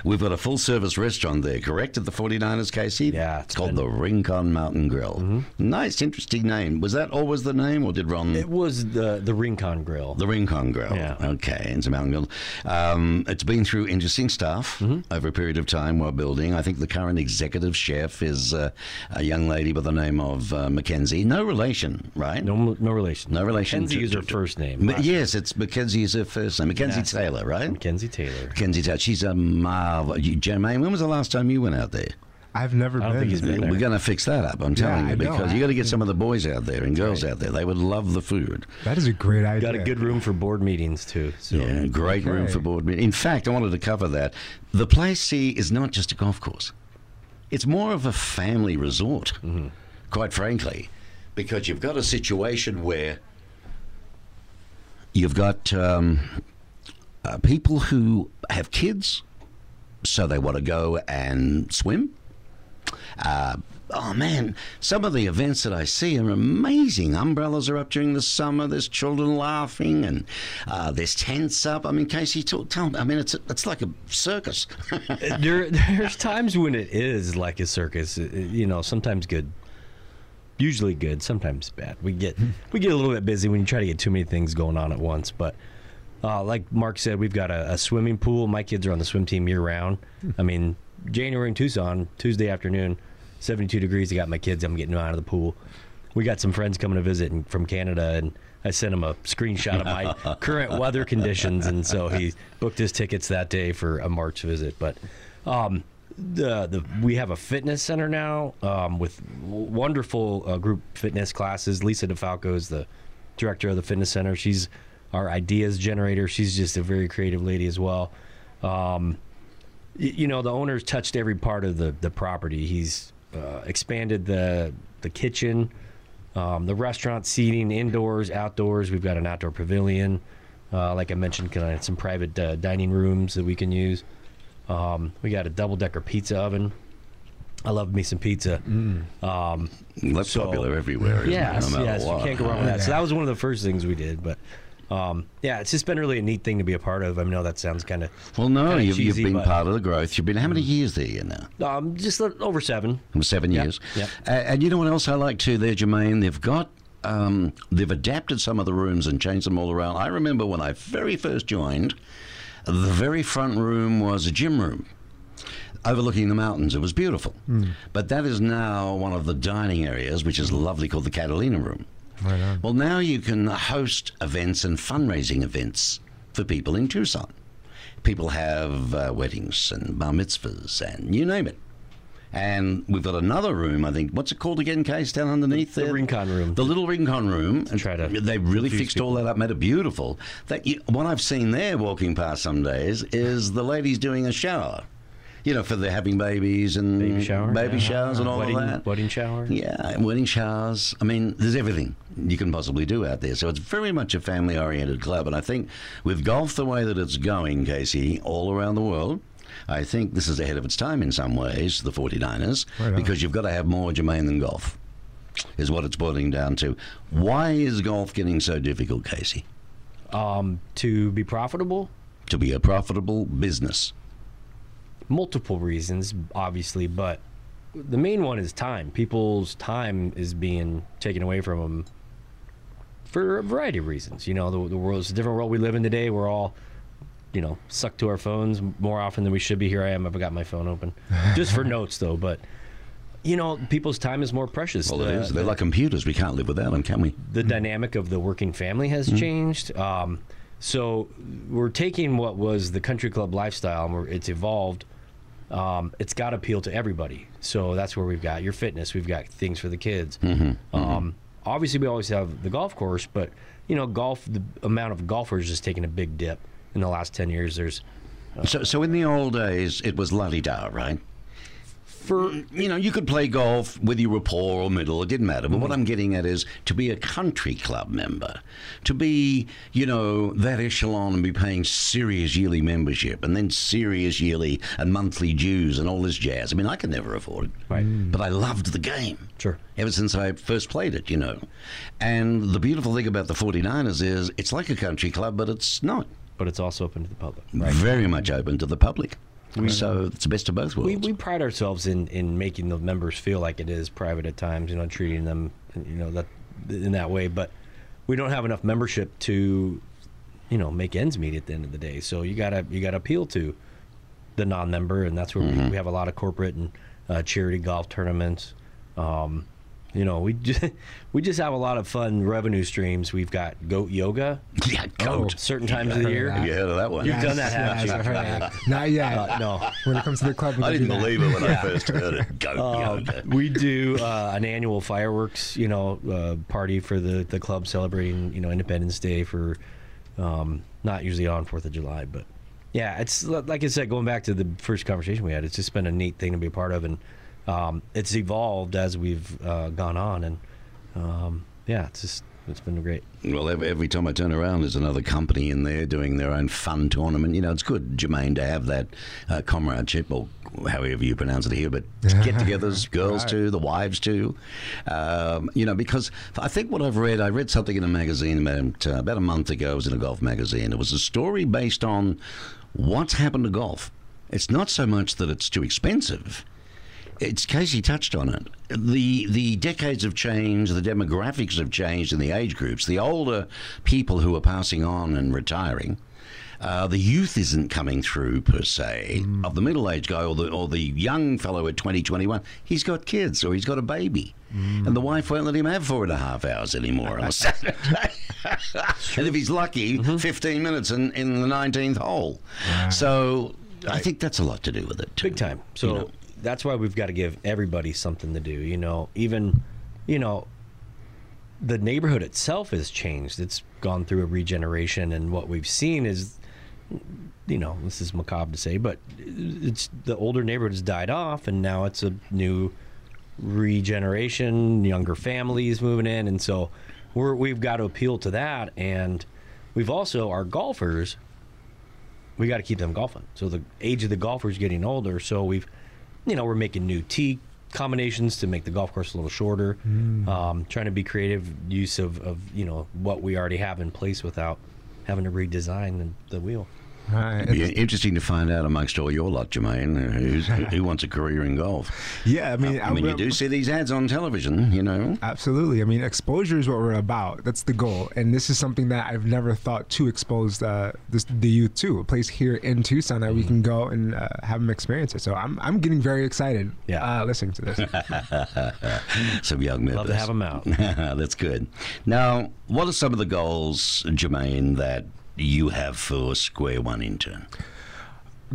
we've got a full service restaurant there, correct, at the 49ers, Casey? Yeah, it's it's called been- the Rincon Mountain Grill. Nice, interesting name. Was that always the name, or did Ron? it was the the Rincon Grill. The Rincon Grill. Yeah. Okay, it's a mountain grill. Um, it's been through interesting stuff Mm-hmm. over a period of time while building. I think the current executive chef is uh, a young lady by the name of uh, Mackenzie. No relation, right? no, no relation. No relation. Mackenzie to- is her to- first name. Ma- yes, it's Mackenzie is her first name. Mackenzie. Taylor, right? Mackenzie Taylor. Mackenzie Taylor. She's a marvel. Jermaine, when was the last time you went out there? I've never I don't been. think he's been there. We're going to fix that up. I'm telling I you because you got to get some of the boys out there and girls out there. They would love the food. That is a great idea. Got a good room for board meetings too. So Yeah, great room for board meetings. In fact, I wanted to cover that. The place C is not just a golf course; it's more of a family resort. Quite frankly, because you've got a situation where you've got um, uh, people who have kids, so they want to go and swim. Uh, oh man, some of the events that I see are amazing. Umbrellas are up during the summer. There's children laughing, and uh, there's tents up. I mean, Casey, tell, tell me. I mean, it's it's like a circus. there, <laughs> there's times when it is like a circus. uh, You know, sometimes good, usually good, sometimes bad. We get we get a little bit busy when you try to get too many things going on at once. But uh, like Mark said, we've got a, a swimming pool. My kids are on the swim team year round. I mean, January in Tucson, Tuesday afternoon, 72 degrees. I got my kids. I'm getting them out of the pool. We got some friends coming to visit and- from Canada, and I sent him a screenshot of my <laughs> current weather conditions, and so he booked his tickets that day for a March visit. But um, the the we have a fitness center now um, with wonderful uh, group fitness classes. Lisa DeFalco is the director of the fitness center. She's our ideas generator. She's just a very creative lady as well. Um, you know, the owner's touched every part of the the property. He's uh, expanded the the kitchen, um, the restaurant seating, indoors, outdoors. We've got an outdoor pavilion. Uh, like I mentioned, kind of some private uh, dining rooms that we can use. Um, we got a double decker pizza oven. I love me some pizza. Um, That's So- popular everywhere. Yes? No yes, you can't go wrong with that. So that was one of the first things we did. But um, yeah, it's just been really a neat thing to be a part of. I know that sounds kind of Well, no, you've, you've been but- part of the growth. You've been how many years there you now? um, just over seven. Seven Yep, years. yep. Uh, and you know what else I like too there, Jermaine? They've got. Um, they've adapted some of the rooms and changed them all around. I remember when I very first joined, the very front room was a gym room. overlooking the mountains. It was beautiful. But that is now one of the dining areas, which is lovely, called the Catalina Room. Right. Well, now you can host events and fundraising events for people in Tucson. People have uh, weddings and bar mitzvahs and you name it. And we've got another room, I think. What's it called again, Case, down underneath The there? Rincon room. The little Rincon room. Try to They really fixed all that up, made it beautiful. That you, What I've seen there walking past some days is the ladies doing a shower. You know, for the having babies and Baby shower, baby yeah. showers and all wedding, of that. Wedding shower. Yeah, wedding showers. I mean, there's everything you can possibly do out there. So it's very much a family oriented club. And I think with golf the way that it's going, Casey, all around the world, I think this is ahead of its time in some ways, the 49ers, Right because you've got to have more Jermaine than golf, is what it's boiling down to. Why is golf getting so difficult, Casey? Um, to be profitable, To be a profitable business. Multiple reasons, obviously, but the main one is time. People's time is being taken away from them for a variety of reasons. You know, the, the world is a different world we live in today. We're all, you know, sucked to our phones more often than we should be. Here I am. I've got my phone open <laughs> just for notes, though. But you know, people's time is more precious. Well, it The- is. They're the- like computers. We can't live without them, can we? the dynamic of the working family has changed. Um, so we're taking what was the country club lifestyle and we're, it's evolved. Um, it's got to appeal to everybody. So that's where we've got your fitness. We've got things for the kids. Um, obviously, we always have the golf course, but you know, golf. The amount of golfers has taken a big dip in the last ten years. There's So, so in the old days, it was la di da, right? For you know, you could play golf whether you were poor or middle, it didn't matter. But Mm-hmm. what I'm getting at is to be a country club member, to be, you know, that echelon and be paying serious yearly membership and then serious yearly and monthly dues and all this jazz. I mean, I could never afford it. Right. But I loved the game. Sure. Ever since I first played it, you know. And the beautiful thing about the 49ers is it's like a country club, but it's not. but it's also open to the public. right? Very much open to the public. So it's the best of both worlds. We, we pride ourselves in, in making the members feel like it is private at times, you know, treating them, you know, that in that way. But we don't have enough membership to, you know, make ends meet at the end of the day. So you gotta you gotta appeal to the non-member, and that's where we, we have a lot of corporate and uh, charity golf tournaments. Um, you know, we just, <laughs> we just have a lot of fun revenue streams. We've got goat yoga <laughs> yeah, goat. certain times of the year. Have you heard of that one? You've done that, haven't Yes, you? I've heard that. <laughs> Not yet. Uh, no. When it comes to the club, we I didn't believe it when I first heard it. Goat Um, yoga. we do uh, an annual fireworks, you know, uh, party for the, the club celebrating, you know, Independence Day for um, not usually on Fourth of July, but yeah, it's like I said, going back to the first conversation we had, it's just been a neat thing to be a part of, and um, it's evolved as we've uh, gone on, and um, yeah, it's just it's been great. Well, every, every time I turn around, there's another company in there doing their own fun tournament. You know, it's good, Jermaine, to have that uh, comradeship, or however you pronounce it here, but <laughs> get-togethers, girls Right. too, the wives too. Um, you know, because I think what I've read, I read something in a magazine about, uh, about a month ago. It was in a golf magazine. It was a story based on what's happened to golf. It's not so much that it's too expensive it's Casey touched on it. The the decades have changed, the demographics have changed in the age groups. The older people who are passing on and retiring, uh, the youth isn't coming through per se. Mm. Of the middle aged guy or the or the young fellow at 20, 21, he's got kids or he's got a baby. Mm. And the wife won't let him have four and a half hours anymore on a <laughs> Saturday. and if he's lucky, mm-hmm. 15 minutes in, in the 19th hole. So I think that's a lot to do with it, too. big time. So You know. That's why we've got to give everybody something to do. You know, even you know, the neighborhood itself has changed. It's gone through a regeneration, and what we've seen is, you know, this is macabre to say, but it's the older neighborhood has died off, and now it's a new regeneration, younger families moving in, and so we're we've got to appeal to that, and we've also our golfers we got to keep them golfing. So the age of the golfer is getting older. So we've, you know, we're making new tee combinations to make the golf course a little shorter. Um, trying to be creative use of, of you know what we already have in place without having to redesign the, the wheel. Right. It'd be interesting to find out amongst all your lot, Jermaine, uh, who's, <laughs> who wants a career in golf. Yeah, I mean, I mean, you I'm- do see these ads on television, you know. Absolutely. I mean, exposure is what we're about. That's the goal. And this is something that I've never thought to expose uh, this, the youth to. A place here in Tucson that we Mm-hmm. can go and uh, have them experience it. So I'm, I'm getting very excited Yeah. uh, listening to this. <laughs> Some young members. Love to have 'em out. <laughs> That's good. Now, what are some of the goals, Jermaine, that you have for Square One Intern?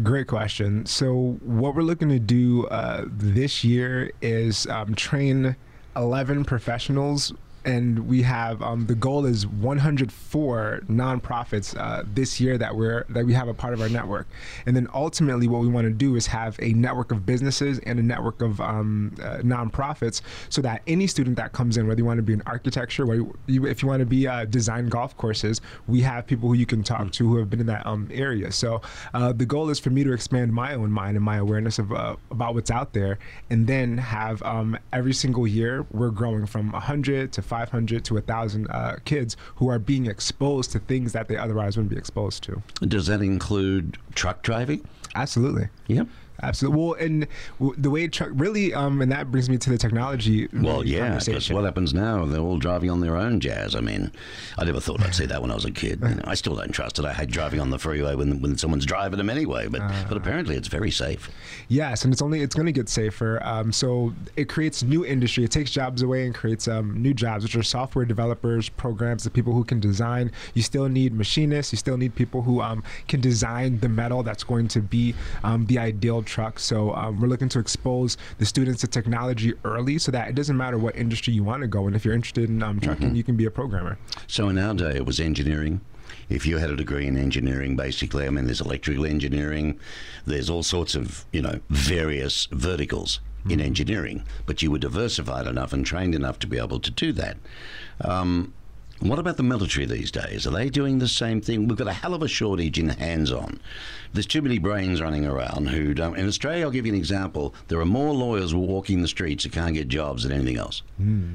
Great question. So, what we're looking to do uh, this year is um, train 11 professionals. And we have um, the goal is 104 nonprofits uh, this year that we're that we have a part of our network, and then ultimately what we want to do is have a network of businesses and a network of um, uh, nonprofits, so that any student that comes in, whether you want to be in architecture, whether you, if you want to be uh, design golf courses, we have people who you can talk to who have been in that um, area. So uh, the goal is for me to expand my own mind and my awareness of uh, about what's out there, and then have um, every single year we're growing from 100 to 500 to 1,000 uh, kids who are being exposed to things that they otherwise wouldn't be exposed to. Does that include truck driving? Absolutely. Yep. Absolutely. Well, and the way truck really, um, and that brings me to the technology. Well, yeah, because what happens now? They're all driving on their own jazz. I mean, I never thought I'd say that when I was a kid. You know, I still don't trust it. I hate driving on the freeway when, when someone's driving them anyway. But Uh. but apparently it's very safe. Yes, and it's only it's going to get safer. Um, so it creates new industry. It takes jobs away and creates um, new jobs, which are software developers, programs, the people who can design. You still need machinists. You still need people who um, can design the metal that's going to be um, the ideal truck. So um, we're looking to expose the students to technology early, so that it doesn't matter what industry you want to go in. If you're interested in um, trucking, you can be a programmer. So in our day, it was engineering. If you had a degree in engineering, basically, I mean, there's electrical engineering, there's all sorts of, you know, various verticals in engineering, but you were diversified enough and trained enough to be able to do that. Um, what about the military these days? Are they doing the same thing? We've got a hell of a shortage in hands on. There's too many brains running around who don't. In Australia, I'll give you an example. There are more lawyers walking the streets who can't get jobs than anything else.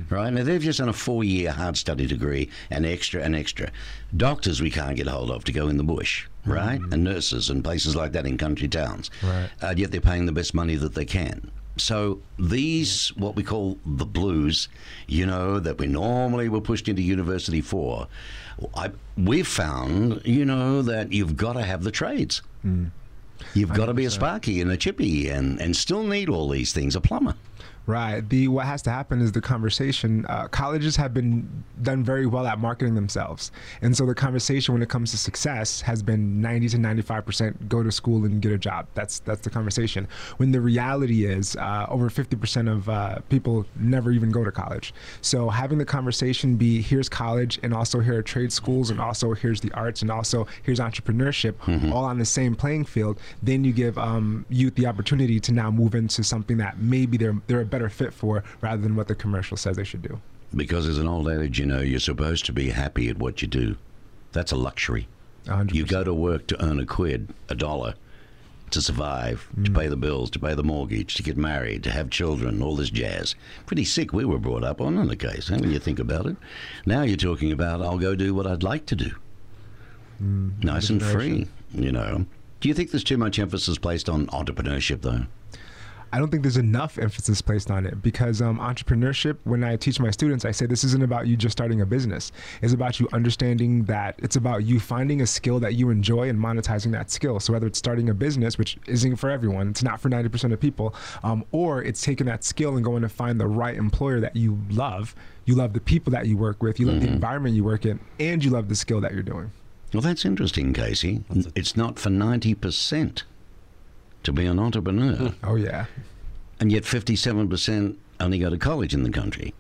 Right? Now, they've just done a four year hard study degree and extra and extra. Doctors we can't get hold of to go in the bush, right? And nurses and places like that in country towns. Right. Uh, yet they're paying the best money that they can. So these, what we call the blues, you know, that we normally were pushed into university for, I, we've found, you know, that you've got to have the trades. Hmm. You've got to be a sparky and a chippy and, and still need all these things, a plumber. Right. The what has to happen is the conversation. Uh, colleges have been done very well at marketing themselves, and so the conversation when it comes to success has been ninety to ninety five percent go to school and get a job. That's that's the conversation. When the reality is uh, over fifty percent of uh, people never even go to college. So having the conversation be here's college, and also here are trade schools, and also here's the arts, and also here's entrepreneurship, all on the same playing field. Then you give um, youth the opportunity to now move into something that maybe they're they're a better fit for rather than what the commercial says they should do. Because there's an old adage, you know, you're supposed to be happy at what you do. That's a luxury. 100%. You go to work to earn a quid, a dollar, to survive, to Mm. pay the bills, to pay the mortgage, to get married, to have children, all this jazz. Pretty sick we were brought up on in the case, huh, when you think about it. Now you're talking about, I'll go do what I'd like to do. nice and free, you know. Do you think there's too much emphasis placed on entrepreneurship, though? I don't think there's enough emphasis placed on it because um, entrepreneurship, when I teach my students, I say this isn't about you just starting a business. It's about you understanding that it's about you finding a skill that you enjoy and monetizing that skill. So whether it's starting a business, which isn't for everyone, it's not for 90% of people, um, or it's taking that skill and going to find the right employer that you love. You love the people that you work with, you love the environment you work in, and you love the skill that you're doing. Well, that's interesting, Casey. It's not for 90% to be an entrepreneur. <laughs> Oh, yeah. and yet 57% only go to college in the country.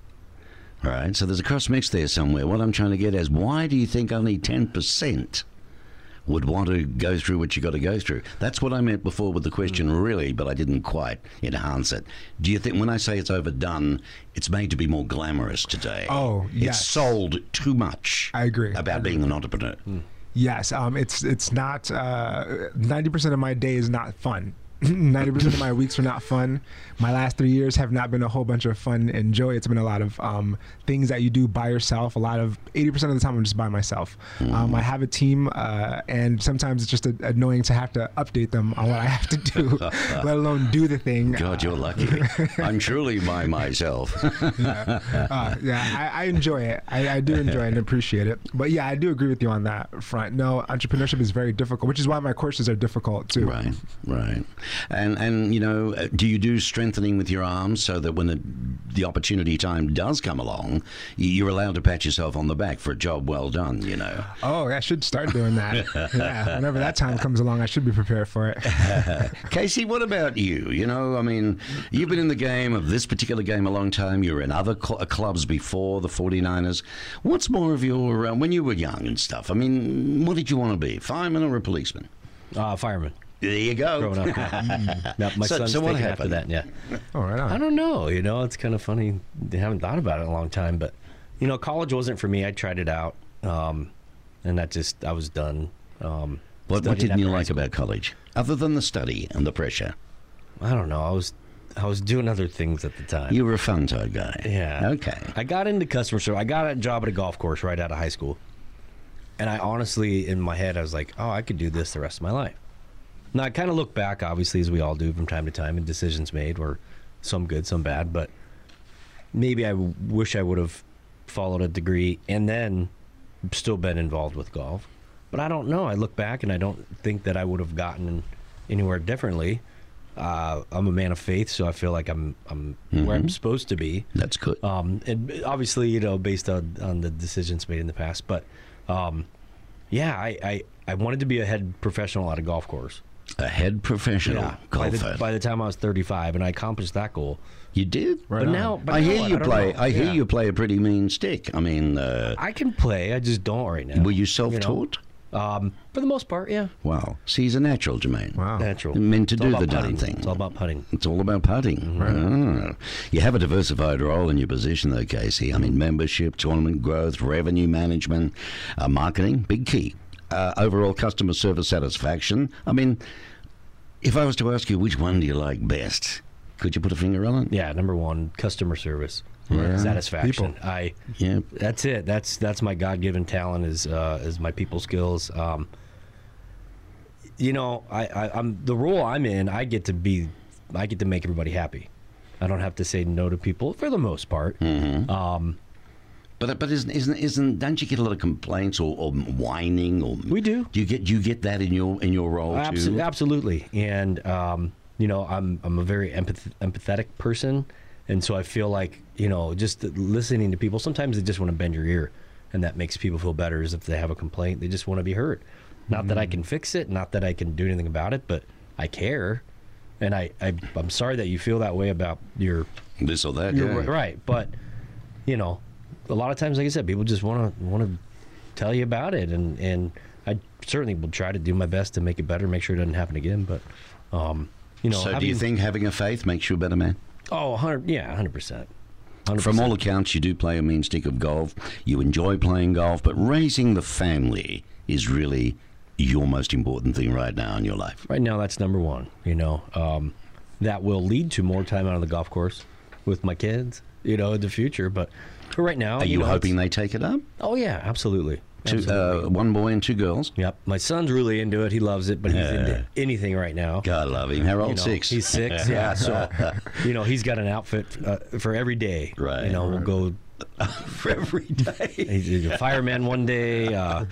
All right, so there's a cross mix there somewhere. What I'm trying to get is why do you think only 10% would want to go through what you got to go through? That's what I meant before with the question, mm. really, but I didn't quite enhance it. Do you think when I say it's overdone, it's made to be more glamorous today? Oh, yes. It's sold too much. I agree. About being an entrepreneur. Mm. Yes, um, it's it's not. uh, Ninety percent of my day is not fun. <laughs> Ninety percent of my weeks are not fun. My last three years have not been a whole bunch of fun and joy. It's been a lot of um, things that you do by yourself. A lot of eighty percent of the time, I'm just by myself. Um, I have a team, uh, and sometimes it's just a, annoying to have to update them on what I have to do, <laughs> let alone do the thing. God, you're lucky. <laughs> I'm truly by myself. uh, yeah, I, I enjoy it. I, I do enjoy it and appreciate it. But yeah, I do agree with you on that front. No, entrepreneurship is very difficult, which is why my courses are difficult too. Right, right. And and you know, uh, do you do strengthening with your arms so that when the, the opportunity time does come along, you're allowed to pat yourself on the back for a job well done? You know. Oh, I should start doing that. <laughs> yeah, whenever that time comes along, I should be prepared for it. <laughs> Casey, what about you? You know, I mean, you've been in the game of this particular game a long time. You were in other cl- uh, clubs before the 49ers. What's more of your, uh, when you were young and stuff? I mean, what did you want to be? Fireman or a policeman? Uh, fireman. There you go. Growing up, <laughs> yeah. Yep, my So- son's so what taken after happened? that. Yeah. Oh, right on. I don't know. You know, it's kind of funny. They haven't thought about it in a long time, but you know, college wasn't for me. I tried it out, um, and that just I was done. Um, What, what didn't you like about college, other than the study and the pressure? I don't know. I was I was doing other things at the time. You were a fun type guy. Yeah. Okay. I got into customer service. I got a job at a golf course right out of high school. And I honestly, in my head, I was like, oh, I could do this the rest of my life. Now, I kind of look back, obviously, as we all do from time to time, and decisions made were some good, some bad. But maybe I w- wish I would have followed a degree and then still been involved with golf. But I don't know. I look back and I don't think that I would have gotten anywhere differently. Uh, I'm a man of faith, so I feel like I'm I'm where I'm supposed to be. That's good. Um, and obviously, you know, based on, on the decisions made in the past. But um, yeah, I, I, I wanted to be a head professional at a golf course. A head professional Yeah. By the, by the time I was 35, and I accomplished that goal. you did. Right but on. now, but I now hear what? you don't play. know. I hear Yeah. you play a pretty mean stick. I mean, uh, I can play. I just don't right now. were you self-taught? Um, for the most part, yeah. Wow. See, he's a natural, Jermaine. Wow. Natural. Meant to It's do the about darn thing. It's all about putting. It's all about putting. Ah. You have a diversified role in your position, though, Casey. I mean, membership, tournament growth, revenue management, uh, marketing, big key. Uh, overall customer service satisfaction. I mean, if I was to ask you which one do you like best, could you put a finger on it? Yeah, number one, customer service, Yeah. satisfaction. People. I Yeah. That's it. That's that's my God given talent is uh, is my people skills. Um, you know, I, I I'm the role I'm in. I get to be, I get to make everybody happy. I don't have to say no to people for the most part. Mm-hmm. Um, But but isn't isn't isn't don't you get a lot of complaints or, or whining or We do. Do you get do you get that in your in your role Abso- too? absolutely. And um, you know, I'm I'm a very empath- empathetic person, and so I feel like you know, just listening to people. Sometimes they just want to bend your ear, and that makes people feel better. Is if they have a complaint, they just want to be heard. Not that I can fix it, not that I can do anything about it, but I care, and I, I I'm sorry that you feel that way about your This or that. you're yeah. right, but you know, a lot of times, like I said, people just want to want to tell you about it, and and I certainly will try to do my best to make it better, make sure it doesn't happen again. But um, you know, So do you think having a faith makes you a better man? Oh, 100, yeah, hundred percent. From all accounts, you do play a mean stick of golf. You enjoy playing golf, but raising the family is really your most important thing right now in your life. right now, that's number one. You know, um, that will lead to more time out on the golf course with my kids. You know, in the future, but for right now, Are you, know, hoping they take it up? Oh yeah, absolutely. Two, Absolutely. uh, one boy and two girls. Yep, my son's really into it. He loves it, but he's into anything right now. God love him. How old? You know, six. He's six. <laughs> Yeah. So, <laughs> you know, he's got an outfit uh, for every day. Right. You know, we'll go. <laughs> for every day. <laughs> He's a fireman one day, uh,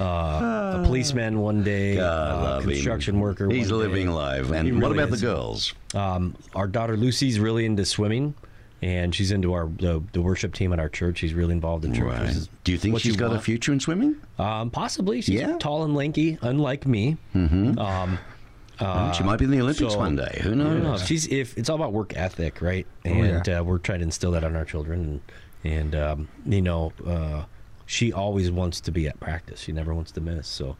uh, a <sighs> policeman one day, uh, love him. construction worker. He's one living day. life. He And what really about is. the girls? Um, our daughter Lucy's really into swimming, and she's into our the, the worship team at our church. She's really involved in church. Right. Do you think she's got a future in swimming? Um, possibly. She's Yeah? tall and lanky, unlike me. Mm-hmm. Um, Well, she might be in the Olympics so- one day. Who knows? know. She's if it's all about work ethic, right? yeah. And uh, we're trying to instill that on our children, and and um, you know, uh, she always wants to be at practice. She never wants to miss. So.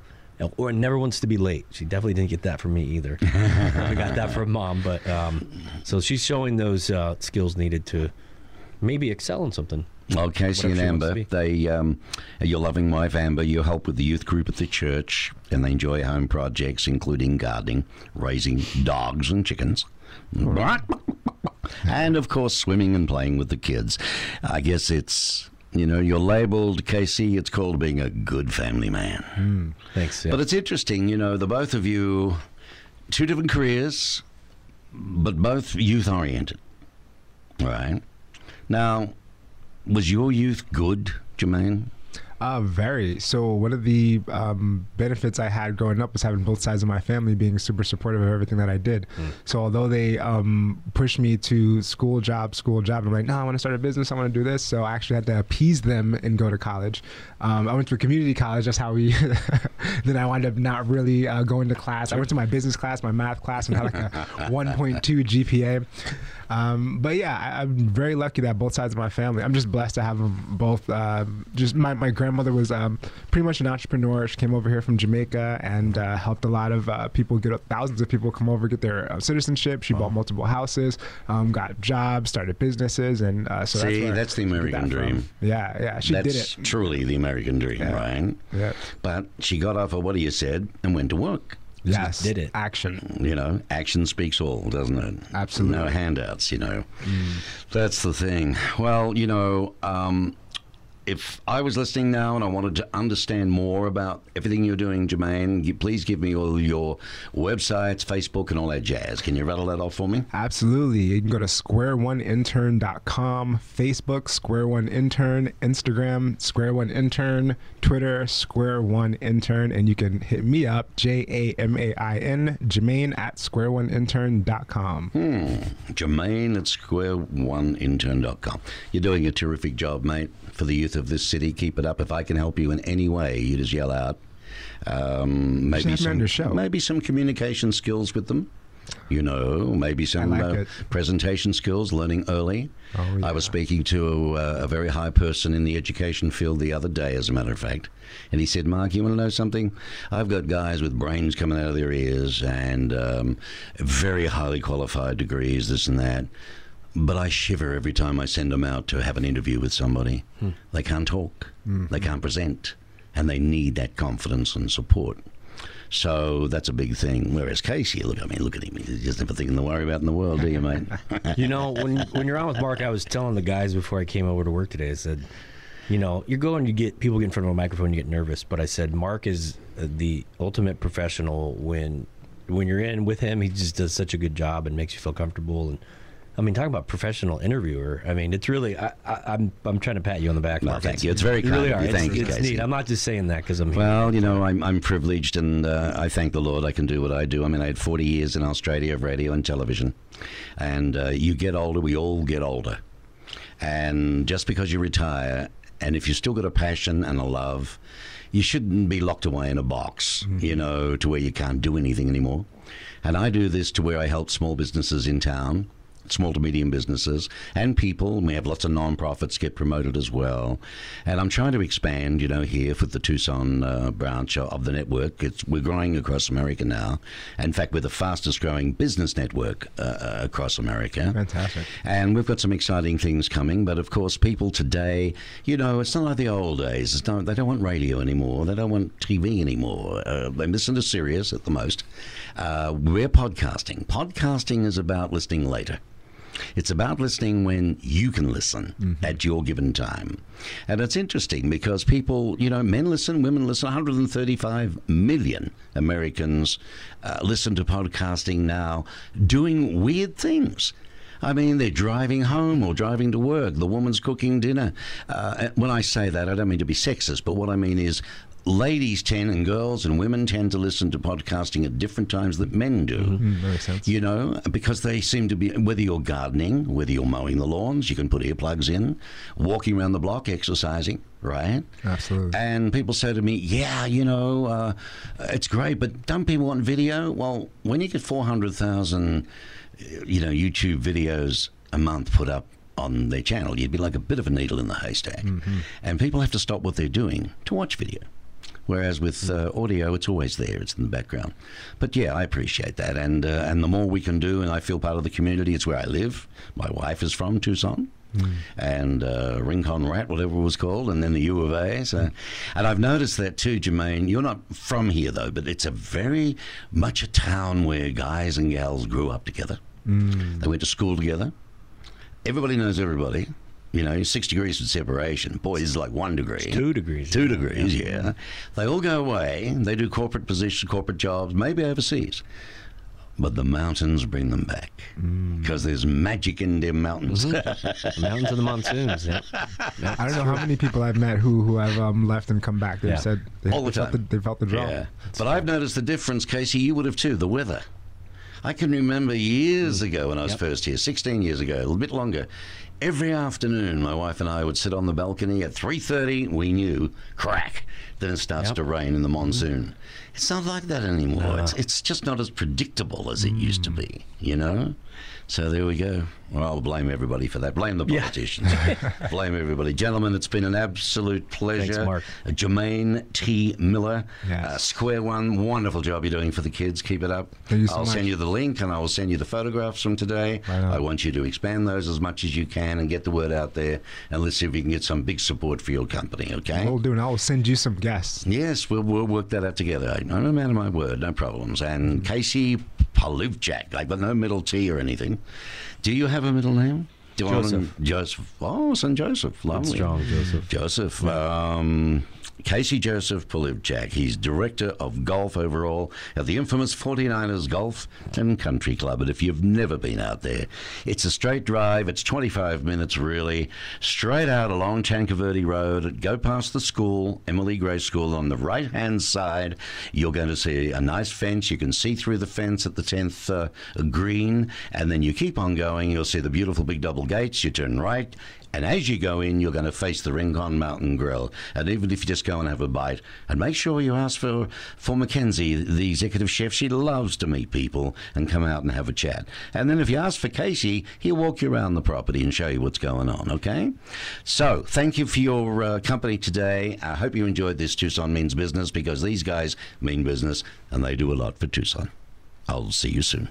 Or never wants to be late. She definitely didn't get that from me either. <laughs> I got that from mom, but um, so she's showing those uh, skills needed to maybe excel in something. Well, Casey and Whatever she wants Amber, to be. they, um, your loving wife Amber, you help with the youth group at the church, and they enjoy home projects, including gardening, raising dogs and chickens, and of course swimming and playing with the kids. I guess it's you know you're labelled Casey. It's called being a good family man. Hmm. Thanks. Yeah. But it's interesting, you know, the both of you, two different careers, but both youth oriented. Right. Now, was your youth good, Jermaine? Uh, very. So one of the um, benefits I had growing up was having both sides of my family being super supportive of everything that I did. So although they um, pushed me to school job, school job, I'm like, no, I want to start a business. I want to do this. So I actually had to appease them and go to college. Um, I went to a community college. That's how we. <laughs> then I wound up not really uh, going to class. I went to my business class, my math class, and had like a <laughs> 1.2 GPA. Um, but yeah, I, I'm very lucky that both sides of my family. I'm just blessed to have both. Uh, just my, my grandmother was um, pretty much an entrepreneur. She came over here from Jamaica and uh, helped a lot of uh, people get thousands of people come over get their uh, citizenship. She bought multiple houses, um, got jobs, started businesses, and uh, so See, where that's the American that from. dream. Yeah, yeah, she That's did it. truly the American dream, Yeah. right? Yeah. But she got off of what you said and went to work. Yes, did it. Action. You know, action speaks all, doesn't it? Absolutely. No handouts, you know. That's the thing. Well, you know, um, if I was listening now and I wanted to understand more about everything you're doing, Jermaine, you, please give me all your websites, Facebook, and all that jazz. Can you rattle that off for me? Absolutely. You can go to square1intern.com, Facebook, Square One Intern, Instagram, Square One Intern, Twitter, Square One Intern, and you can hit me up, J A M A I N, Jermaine at square1intern.com. Hmm. Jermaine at square1intern.com. You're doing a terrific job, mate, for the youth of this city. Keep it up. If I can help you in any way, you just yell out. Um, maybe have me on some, show. maybe some communication skills with them. You know, maybe some like uh, presentation skills, learning early. Oh, I was speaking to a, a very high person in the education field the other day, as a matter of fact, and he said, "Mark, you want to know something? I've got guys with brains coming out of their ears and um, very highly qualified degrees, this and that." But I shiver every time I send them out to have an interview with somebody. They can't talk, they can't present, and they need that confidence and support. So that's a big thing. Whereas Casey, look, I mean, look at him. He's just everything to worry about in the world, do you, mate? <laughs> you know, when when you're on with Mark, I was telling the guys before I came over to work today. I said, you know, you're going, you get people get in front of a microphone, you get nervous. But I said, Mark is uh, the ultimate professional. When when you're in with him, he just does such a good job and makes you feel comfortable. And I mean, talking about professional interviewer. I mean, it's really. I, I, I'm I'm trying to pat you on the back. No, Mark. thank you. It's very you really kind are. you. Thank it's, you, it's Casey. neat. I'm not just saying that because I'm here. Well, you know, I'm, I'm privileged and uh, I thank the Lord I can do what I do. I mean, I had 40 years in Australia of radio and television. And uh, you get older, we all get older. And just because you retire, and if you've still got a passion and a love, you shouldn't be locked away in a box, you know, to where you can't do anything anymore. And I do this to where I help small businesses in town small to medium businesses and people. We have lots of non-profits get promoted as well. And I'm trying to expand, you know, here with the Tucson uh, branch of the network. It's, we're growing across America now. In fact, we're the fastest growing business network uh, across America. Fantastic. And we've got some exciting things coming. But of course, people today, you know, it's not like the old days. It's not, they don't want radio anymore. They don't want TV anymore. Uh, they listen to Sirius at the most. Uh, we're podcasting. Podcasting is about listening later. It's about listening when you can listen at your given time. And it's interesting because people, you know, men listen, women listen. 135 million Americans uh, listen to podcasting now doing weird things. I mean, they're driving home or driving to work. The woman's cooking dinner. Uh, when I say that, I don't mean to be sexist, but what I mean is ladies tend and girls and women tend to listen to podcasting at different times that men do. Mm, makes sense. You know, because they seem to be, whether you're gardening, whether you're mowing the lawns, you can put earplugs in, walking around the block, exercising, right? Absolutely. And people say to me, yeah, you know, uh, it's great, but don't people want video? Well, when you get 400,000, you know, YouTube videos a month put up on their channel, you'd be like a bit of a needle in the haystack. And people have to stop what they're doing to watch video. Whereas with uh, audio, it's always there; it's in the background. But yeah, I appreciate that, and uh, and the more we can do, and I feel part of the community. It's where I live. My wife is from Tucson, and uh, Rincon Rat, whatever it was called, and then the U of A. So, and I've noticed that too, Jermaine. You're not from here though, but it's a very much a town where guys and gals grew up together. They went to school together. Everybody knows everybody. You know, six degrees of separation. Boys is like one degree. two degrees. Two degrees, yeah. They all go away. They do corporate positions, corporate jobs, maybe overseas. But the mountains bring them back mm. because there's magic in them mountains. Mm-hmm. <laughs> Mountains of the monsoons. Yep. Yep. I don't know how many people I've met who who have um, left and come back. They've Yeah. said they, All the they felt time. the, they felt the draw. Yeah. But I've noticed the difference, Casey. You would have too. The weather. I can remember years mm. ago when I was Yep. first here, 16 years ago, a little bit longer. Every afternoon, my wife and I would sit on the balcony at 3:30. We knew, crack. Then it starts Yep. to rain in the monsoon. Mm-hmm. It's not like that anymore. It's, ah. it's just not as predictable as it used to mm. be. You know. So there we go. Well, I'll blame everybody for that. Blame the Yeah. politicians. <laughs> blame everybody. Gentlemen, it's been an absolute pleasure. Thanks, Mark. Uh, Jermaine T. Miller, Yes. uh, Square One, wonderful job you're doing for the kids. Keep it up. Thank you so I'll much. send you the link and I will send you the photographs from today. Right. I want you to expand those as much as you can and get the word out there. And let's see if we can get some big support for your company, okay? We'll do, and I'll send you some guests. Yes, we'll, we'll work that out together. I- I'm a man of my word, no problems. And Casey Polivchak, I've got no middle T or anything. Do you have a middle name? Do you want Joseph. Joseph. Oh, St. Joseph. Lovely. strong, Joseph. Joseph. Um, Casey Joseph Polivchak. He's director of golf overall at the infamous 49ers Golf and Country Club. And if you've never been out there, it's a straight drive. It's 25 minutes, really, straight out along Tanque Verde Road. Go past the school, Emily Gray School, on the right hand side. You're going to see a nice fence. You can see through the fence at the 10th uh, green. And then you keep on going. You'll see the beautiful big double gates. You turn right. And as you go in, you're going to face the Rincon Mountain Grill. And even if you just go and have a bite, and make sure you ask for, for Mackenzie, the executive chef. She loves to meet people and come out and have a chat. And then if you ask for Casey, he'll walk you around the property and show you what's going on, okay? So thank you for your uh, company today. I hope you enjoyed this Tucson Means Business because these guys mean business and they do a lot for Tucson. I'll see you soon.